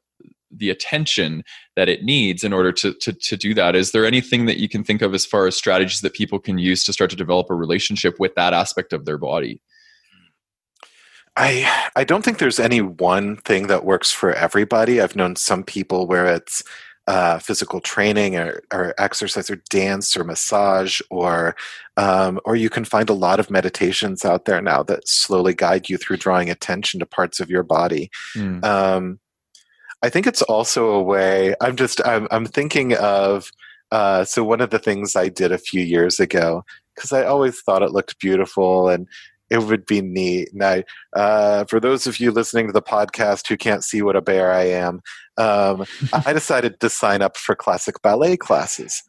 the attention that it needs in order to, to to do that is there anything that you can think of as far as strategies that people can use to start to develop a relationship with that aspect of their body I I don't think there's any one thing that works for everybody. I've known some people where it's uh, physical training or, or, exercise or dance or massage or um, or you can find a lot of meditations out there now that slowly guide you through drawing attention to parts of your body. Mm. Um, I think it's also a way. I'm just I'm I'm thinking of. Uh, so one of the things I did a few years ago because I always thought it looked beautiful and it would be neat. Now, uh, for those of you listening to the podcast who can't see what a bear I am, um, I decided to sign up for classic ballet classes.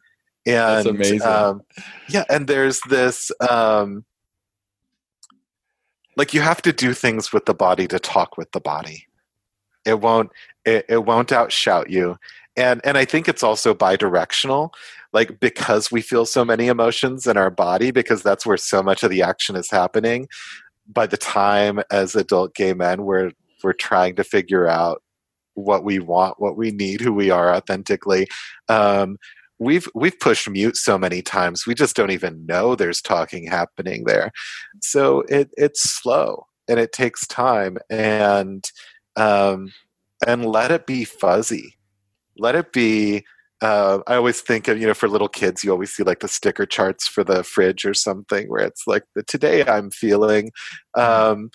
And, That's amazing. Um, yeah, and there's this, um, like you have to do things with the body to talk with the body. It won't, it, it won't outshout you. And, and I think it's also bi-directional like because we feel so many emotions in our body because that's where so much of the action is happening. By the time as adult gay men we're we're trying to figure out what we want what we need who we are authentically. Um, we've we've pushed mute so many times we just don't even know there's talking happening there. So it it's slow and it takes time and um, and let it be fuzzy. Let it be uh, I always think of, you know, for little kids, you always see like the sticker charts for the fridge or something where it's like the today I'm feeling. Mm-hmm. Um,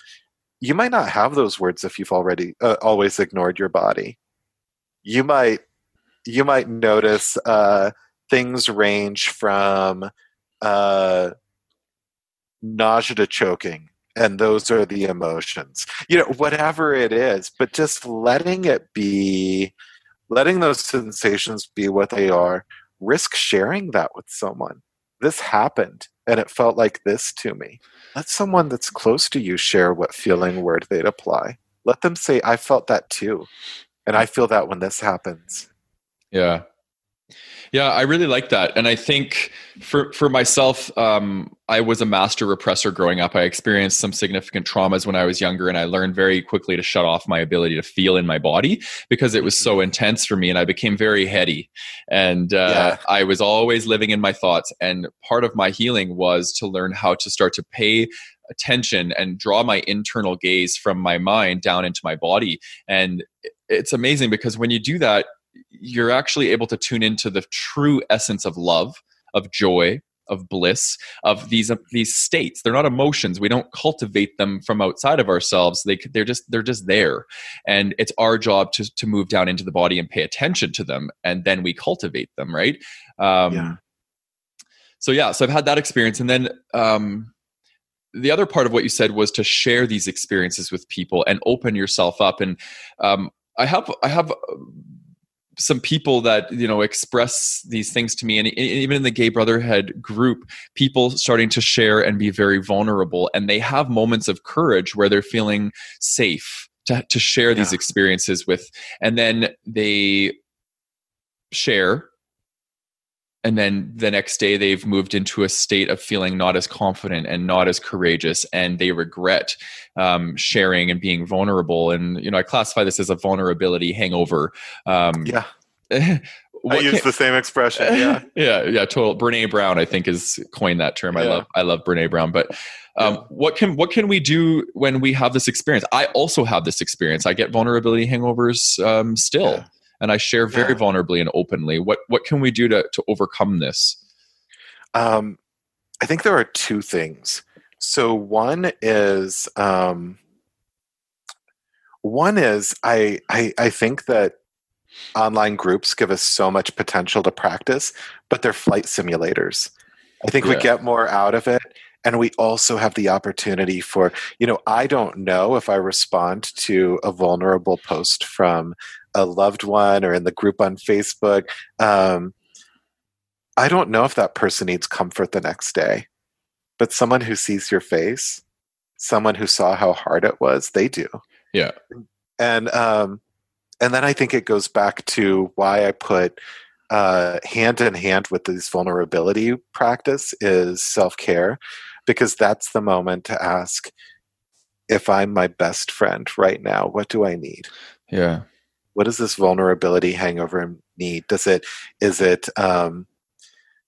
you might not have those words if you've already uh, always ignored your body. You might you might notice uh, things range from uh, nausea to choking, and those are the emotions. You know, whatever it is, but just letting it be letting those sensations be what they are, risk sharing that with someone. This happened and it felt like this to me. Let someone that's close to you share what feeling word they'd apply. Let them say, I felt that too. And I feel that when this happens. Yeah. Yeah, I really like that, and I think for for myself, um, I was a master repressor growing up. I experienced some significant traumas when I was younger, and I learned very quickly to shut off my ability to feel in my body because it was so mm-hmm. intense for me, and I became very heady, and uh, yeah. I was always living in my thoughts. And part of my healing was to learn how to start to pay attention and draw my internal gaze from my mind down into my body and it's amazing because when you do that you're actually able to tune into the true essence of love, of joy, of bliss, of these these states. They're not emotions. We don't cultivate them from outside of ourselves. They they're just they're just there, and it's our job to to move down into the body and pay attention to them, and then we cultivate them. Right. Um, yeah. So yeah, so I've had that experience, and then um, the other part of what you said was to share these experiences with people and open yourself up. And um, I have I have some people that you know express these things to me. And even in the gay brotherhood group people starting to share and be very vulnerable. And they have moments of courage where they're feeling safe to, to share yeah. these experiences with. And then they share and then the next day they've moved into a state of feeling not as confident and not as courageous and they regret um, sharing and being vulnerable and you know i classify this as a vulnerability hangover um, yeah I use the same expression. Yeah, yeah, yeah. Total. Brene Brown, I think, has coined that term. I love, I love Brene Brown. But um, yeah. what can what can we do when we have this experience? I also have this experience. I get vulnerability hangovers um, still. Yeah and I share very yeah. vulnerably and openly. What what can we do to to overcome this? Um, I think there are two things. So one is um, one is I, I I think that online groups give us so much potential to practice, but they're flight simulators. I think yeah. we get more out of it and we also have the opportunity for you know i don't know if i respond to a vulnerable post from a loved one or in the group on Facebook, um, I don't know if that person needs comfort the next day. But someone who sees your face, someone who saw how hard it was, they do. Yeah. And um, and then I think it goes back to why I put uh, hand in hand with this vulnerability practice is self care, because that's the moment to ask, if I'm my best friend right now, what do I need? Yeah. What does this vulnerability hangover need? Does it is it um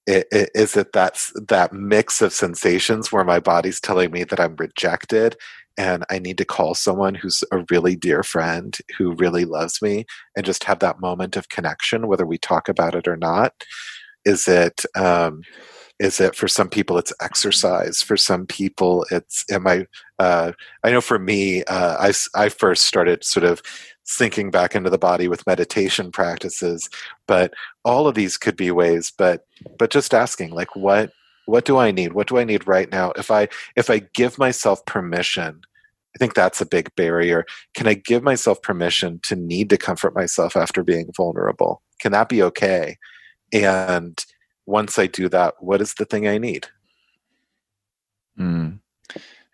it, it, is it that that mix of sensations where my body's telling me that I'm rejected and I need to call someone who's a really dear friend who really loves me and just have that moment of connection, whether we talk about it or not? Is it um, is it for some people it's exercise for some people it's am i uh, i know for me uh, I, I first started sort of sinking back into the body with meditation practices but all of these could be ways but but just asking like what what do i need? What do i need right now? If i if i give myself permission i think that's a big barrier. Can i give myself permission to need to comfort myself after being vulnerable? Can that be okay? And once I do that, what is the thing I need? Mm.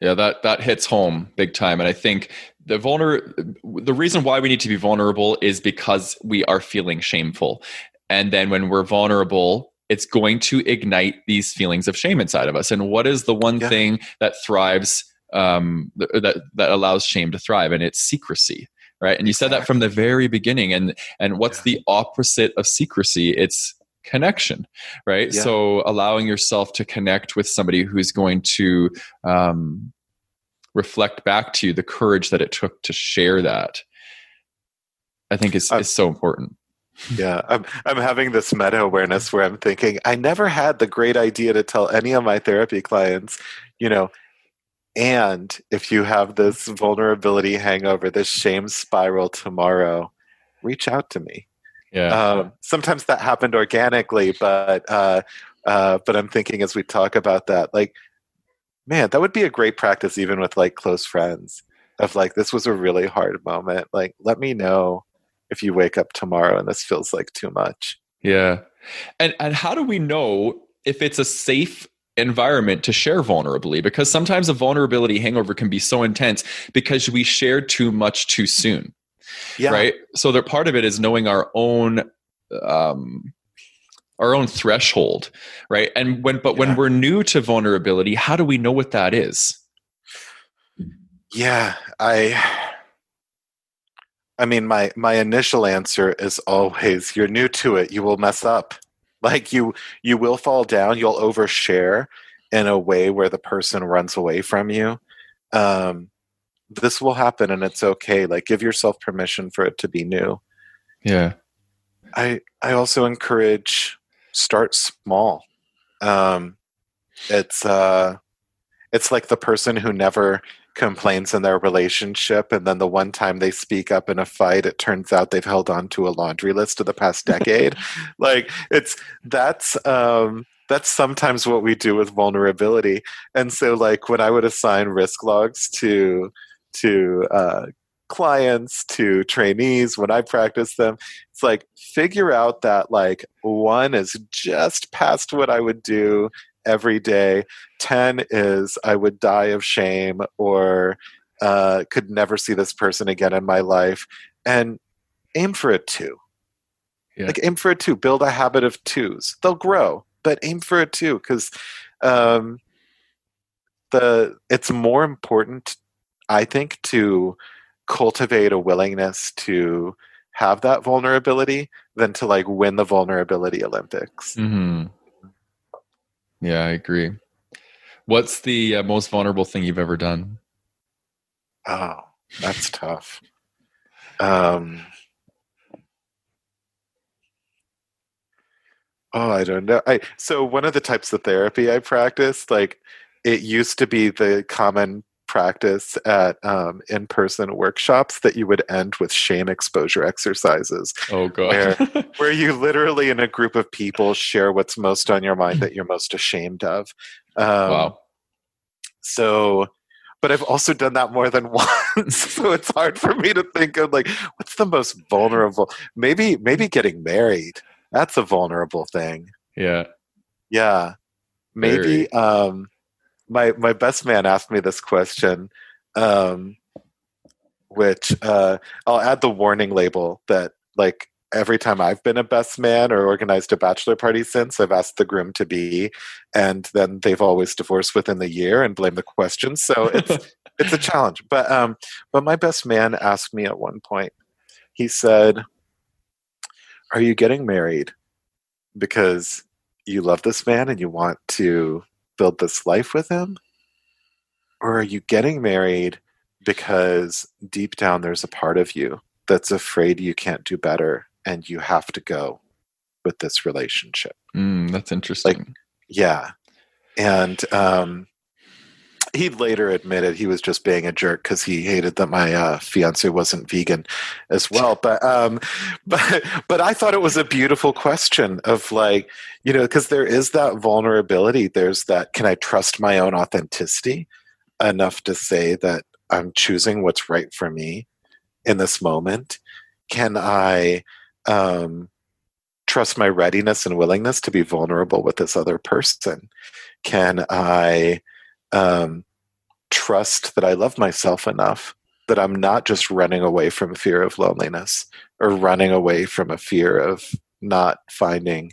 Yeah, that that hits home big time, and I think the vulner the reason why we need to be vulnerable is because we are feeling shameful, and then when we're vulnerable, it's going to ignite these feelings of shame inside of us. And what is the one yeah. thing that thrives um, that that allows shame to thrive? And it's secrecy right and you said that from the very beginning and and what's yeah. the opposite of secrecy it's connection right yeah. so allowing yourself to connect with somebody who's going to um, reflect back to you the courage that it took to share that i think is, is so important yeah i'm i'm having this meta awareness where i'm thinking i never had the great idea to tell any of my therapy clients you know and if you have this vulnerability hangover this shame spiral tomorrow reach out to me yeah. Um, sometimes that happened organically, but uh, uh, but I'm thinking as we talk about that, like, man, that would be a great practice even with like close friends. Of like, this was a really hard moment. Like, let me know if you wake up tomorrow and this feels like too much. Yeah, and and how do we know if it's a safe environment to share vulnerably because sometimes a vulnerability hangover can be so intense because we share too much too soon yeah. right so that part of it is knowing our own um our own threshold right? And when but yeah. when we're new to vulnerability how do we know what that is? Yeah i i mean my my initial answer is always you're new to it you will mess up. Like you you will fall down you'll overshare in a way where the person runs away from you. Um this will happen and it's okay. Like give yourself permission for it to be new. Yeah. I i also encourage start small. Um it's uh it's like the person who never complains in their relationship and then the one time they speak up in a fight it turns out they've held on to a laundry list of the past decade. Like it's that's um that's sometimes what we do with vulnerability. And so like when i would assign risk logs to to uh, clients to trainees when I practice them. It's like figure out that like one is just past what I would do every day. 10 is I would die of shame or uh, could never see this person again in my life. And aim for a two. Yeah. Like aim for a two. Build a habit of twos. They'll grow, but aim for a two because um, the it's more important I think to cultivate a willingness to have that vulnerability than to like win the vulnerability Olympics. Mm-hmm. Yeah, I agree. What's the uh, most vulnerable thing you've ever done? Oh, that's tough. Um, oh, I don't know. I so one of the types of therapy I practiced, like it used to be the common practice at um, in-person workshops that you would end with shame exposure exercises. Oh god. Where, where you literally in a group of people share what's most on your mind that you're most ashamed of. Um, wow. So but I've also done that more than once. so it's hard for me to think of like what's the most vulnerable maybe maybe getting married. That's a vulnerable thing. Yeah. Yeah. Maybe Very. um my my best man asked me this question, um, which uh, I'll add the warning label that like every time I've been a best man or organized a bachelor party since, I've asked the groom to be, and then they've always divorced within the year and blame the question. So it's it's a challenge. But um, but my best man asked me at one point. He said, "Are you getting married because you love this man and you want to build this life with him, or are you getting married because deep down there's a part of you that's afraid you can't do better and you have to go with this relationship?" Mm, that's interesting. Like, yeah, and um, he later admitted he was just being a jerk because he hated that my uh, fiance wasn't vegan as well. But um, but but I thought it was a beautiful question of like you know because there is that vulnerability. There's that can I trust my own authenticity enough to say that I'm choosing what's right for me in this moment? Can I um, trust my readiness and willingness to be vulnerable with this other person? Can I um, trust that I love myself enough that I'm not just running away from fear of loneliness or running away from a fear of not finding,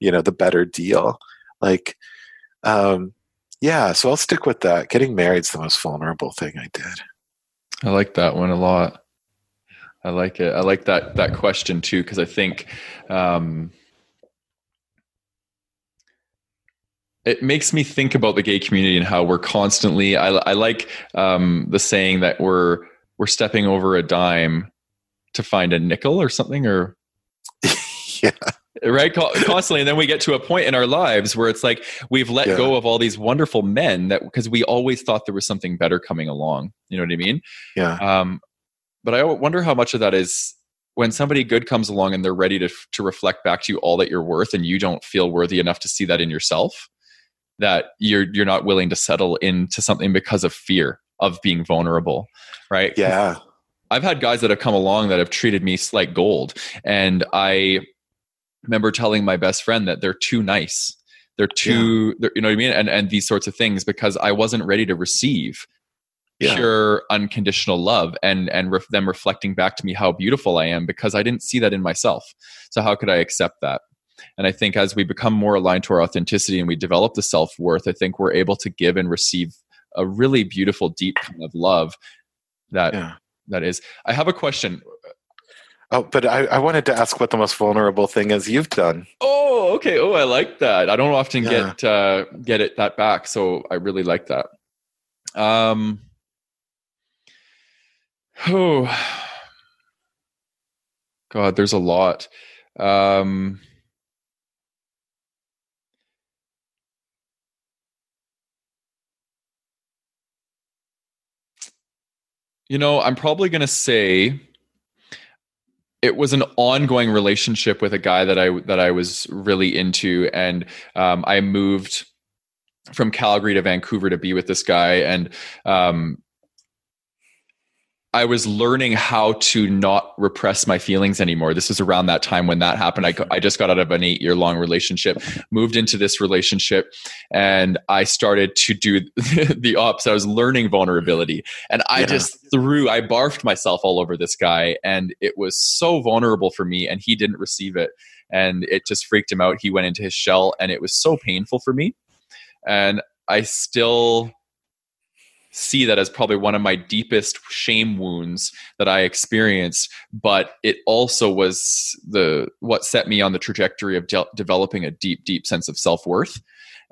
you know, the better deal. Like, um, yeah, so I'll stick with that. Getting married's the most vulnerable thing I did. I like that one a lot. I like it. I like that that question too because I think um, it makes me think about the gay community and how we're constantly i, I like um, the saying that we're we're stepping over a dime to find a nickel or something or yeah. Right? Constantly. And then we get to a point in our lives where it's like we've let yeah. go of all these wonderful men that because we always thought there was something better coming along. You know what i mean? Yeah. Um but i wonder how much of that is when somebody good comes along and they're ready to to reflect back to you all that you're worth and you don't feel worthy enough to see that in yourself that you're you're not willing to settle into something because of fear of being vulnerable right? Yeah. I've had guys that have come along that have treated me like gold and i remember telling my best friend that they're too nice. They're too yeah. they're, you know what i mean? And and these sorts of things because i wasn't ready to receive yeah. pure unconditional love and and ref, them reflecting back to me how beautiful i am because i didn't see that in myself. So how could i accept that and I think as we become more aligned to our authenticity and we develop the self worth, I think we're able to give and receive a really beautiful, deep kind of love that yeah. that is. I have a question. Oh, but I, I, wanted to ask what the most vulnerable thing is you've done. Oh, okay. Oh, I like that. I don't often yeah. get uh, get it that back, so I really like that. Um. Oh, God, there's a lot. Um. You know, I'm probably going to say it was an ongoing relationship with a guy that I that I was really into, and um, I moved from Calgary to Vancouver to be with this guy, and um, I was learning how to not repress my feelings anymore. This was around that time when that happened. I, I just got out of an eight year long relationship, moved into this relationship, and I started to do the ops. I was learning vulnerability. And I yeah. just threw, I barfed myself all over this guy. And it was so vulnerable for me, and he didn't receive it. And it just freaked him out. He went into his shell, and it was so painful for me. And I still see that as probably one of my deepest shame wounds that I experienced, but it also was the what set me on the trajectory of de- developing a deep, deep sense of self worth.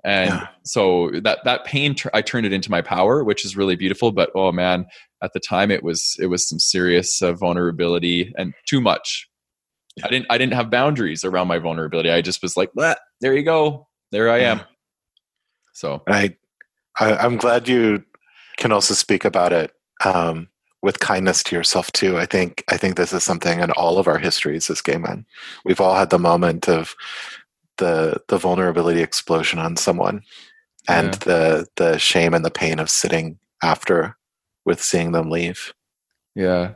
And yeah. so that that pain, I turned it into my power, which is really beautiful. But oh man, at the time it was it was some serious uh, vulnerability and too much. Yeah. I didn't I didn't have boundaries around my vulnerability. I just was like, there you go, there I am. So I, I I'm glad you can also speak about it um, with kindness to yourself too. I think I think this is something in all of our histories as gay men. We've all had the moment of the the vulnerability explosion on someone, and yeah. the the shame and the pain of sitting after with seeing them leave. Yeah.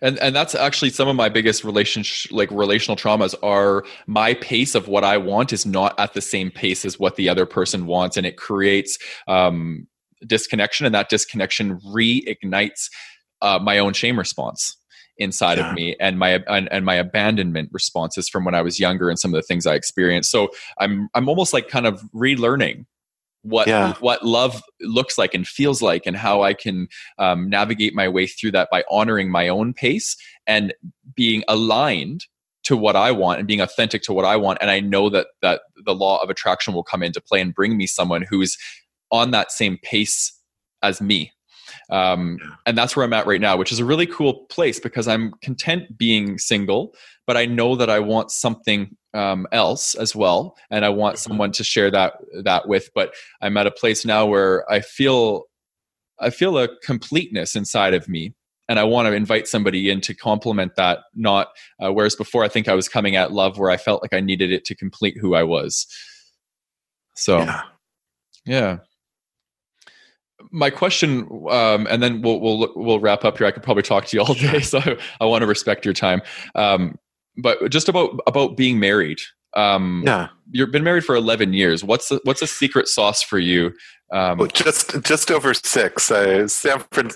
And and that's actually some of my biggest relationship like relational traumas are my pace of what I want is not at the same pace as what the other person wants and it creates um disconnection and that disconnection reignites uh, my own shame response inside yeah. of me and my and, and, my abandonment responses from when I was younger and some of the things I experienced. So I'm I'm almost like kind of relearning what Yeah. what love looks like and feels like and how i can um, navigate my way through that by honoring my own pace and being aligned to what i want and being authentic to what i want and i know that that the law of attraction will come into play and bring me someone who's on that same pace as me um, and that's where i'm at right now which is a really cool place because i'm content being single but i know that i want something um, else as well and i want Mhm. someone to share that that with but i'm at a place now where i feel i feel a completeness inside of me and i want to invite somebody in to complement that not uh, whereas before i think i was coming at love where i felt like i needed it to complete who i was so Yeah. yeah. My question, um, and then we'll we'll we'll wrap up here. I could probably talk to you all day, so I want to respect your time. Um, but just about about being married. Um, Yeah. You've been married for eleven years. What's the, what's a secret sauce for you? Um, Well, just just over six. Uh, San Fran-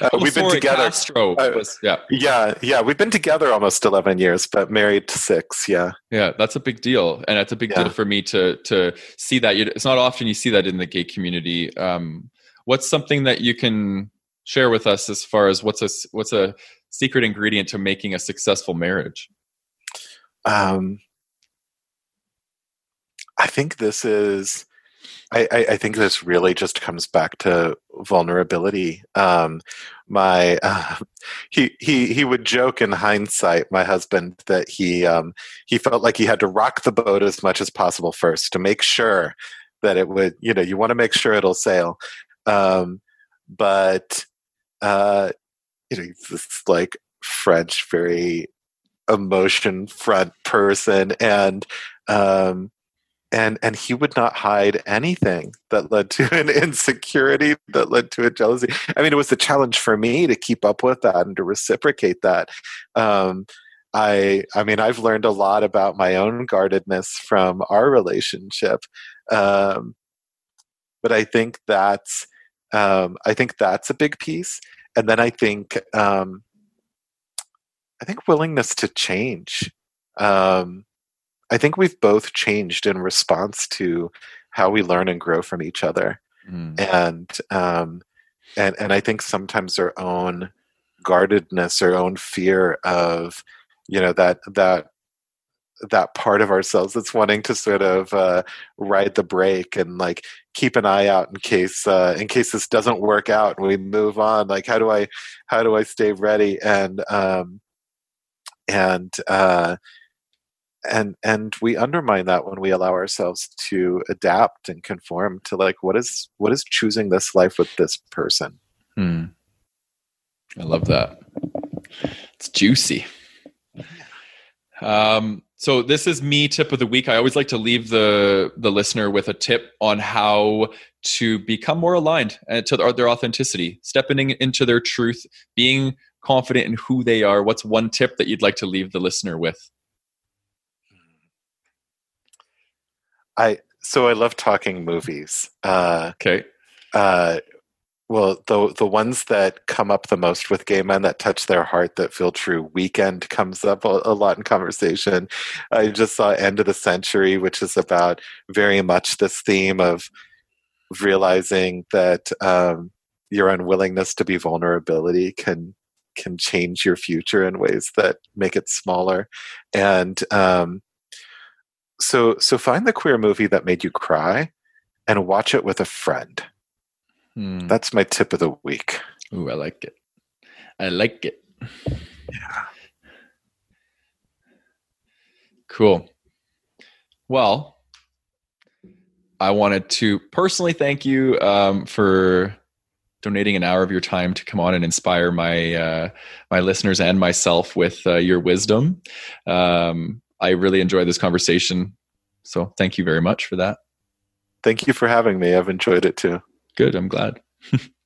uh, oh, we've been together. Castro Uh, was- yeah, Yeah, yeah, we've been together almost eleven years, but married six. Yeah, yeah. That's a big deal, and it's a big Yeah. deal for me to to see that. It's not often you see that in the gay community. Um, what's something that you can share with us as far as what's a what's a secret ingredient to making a successful marriage? um, I think this is. I, I, I think this really just comes back to vulnerability. Um, my uh, he he he would joke in hindsight, my husband, that he um, he felt like he had to rock the boat as much as possible first to make sure that it would. You know, you want to make sure it'll sail. Um, but uh, you know, he's this like French, very emotion front person, and um, and and he would not hide anything that led to an insecurity that led to a jealousy. I mean it was a challenge for me to keep up with that and to reciprocate that. Um, i i mean i've learned a lot about my own guardedness from our relationship. Um, but i think that's um, i think that's a big piece. And then i think um, i think willingness to change. Um, I think we've both changed in response to how we learn and grow from each other, Mm. and um, and and I think sometimes our own guardedness, our own fear of you know that that that part of ourselves that's wanting to sort of uh, ride the brake and like keep an eye out in case uh, in case this doesn't work out and we move on. Like how do I how do I stay ready and um, and uh, and and we undermine that when we allow ourselves to adapt and conform to like what is what is choosing this life with this person Hmm. I love that. It's juicy. Um, so this is me tip of the week. I always like to leave the the listener with a tip on how to become more aligned and to their, their authenticity, stepping into their truth, being confident in who they are. What's one tip that you'd like to leave the listener with? i so i love talking movies uh Okay. uh well the the ones that come up the most with gay men that touch their heart that feel true weekend comes up a, a lot in conversation. I just saw end of the century which is about very much this theme of realizing that um, your unwillingness to be vulnerability can can change your future in ways that make it smaller. And um, so so find the queer movie that made you cry and watch it with a friend Hmm. that's my tip of the week Ooh, I like it. I like it. yeah Cool. Well, I wanted to personally thank you um, for donating an hour of your time to come on and inspire my uh, my listeners and myself with uh, your wisdom. Um, I really enjoyed this conversation, so thank you very much for that. thank you for having me i've enjoyed it too Good, I'm glad.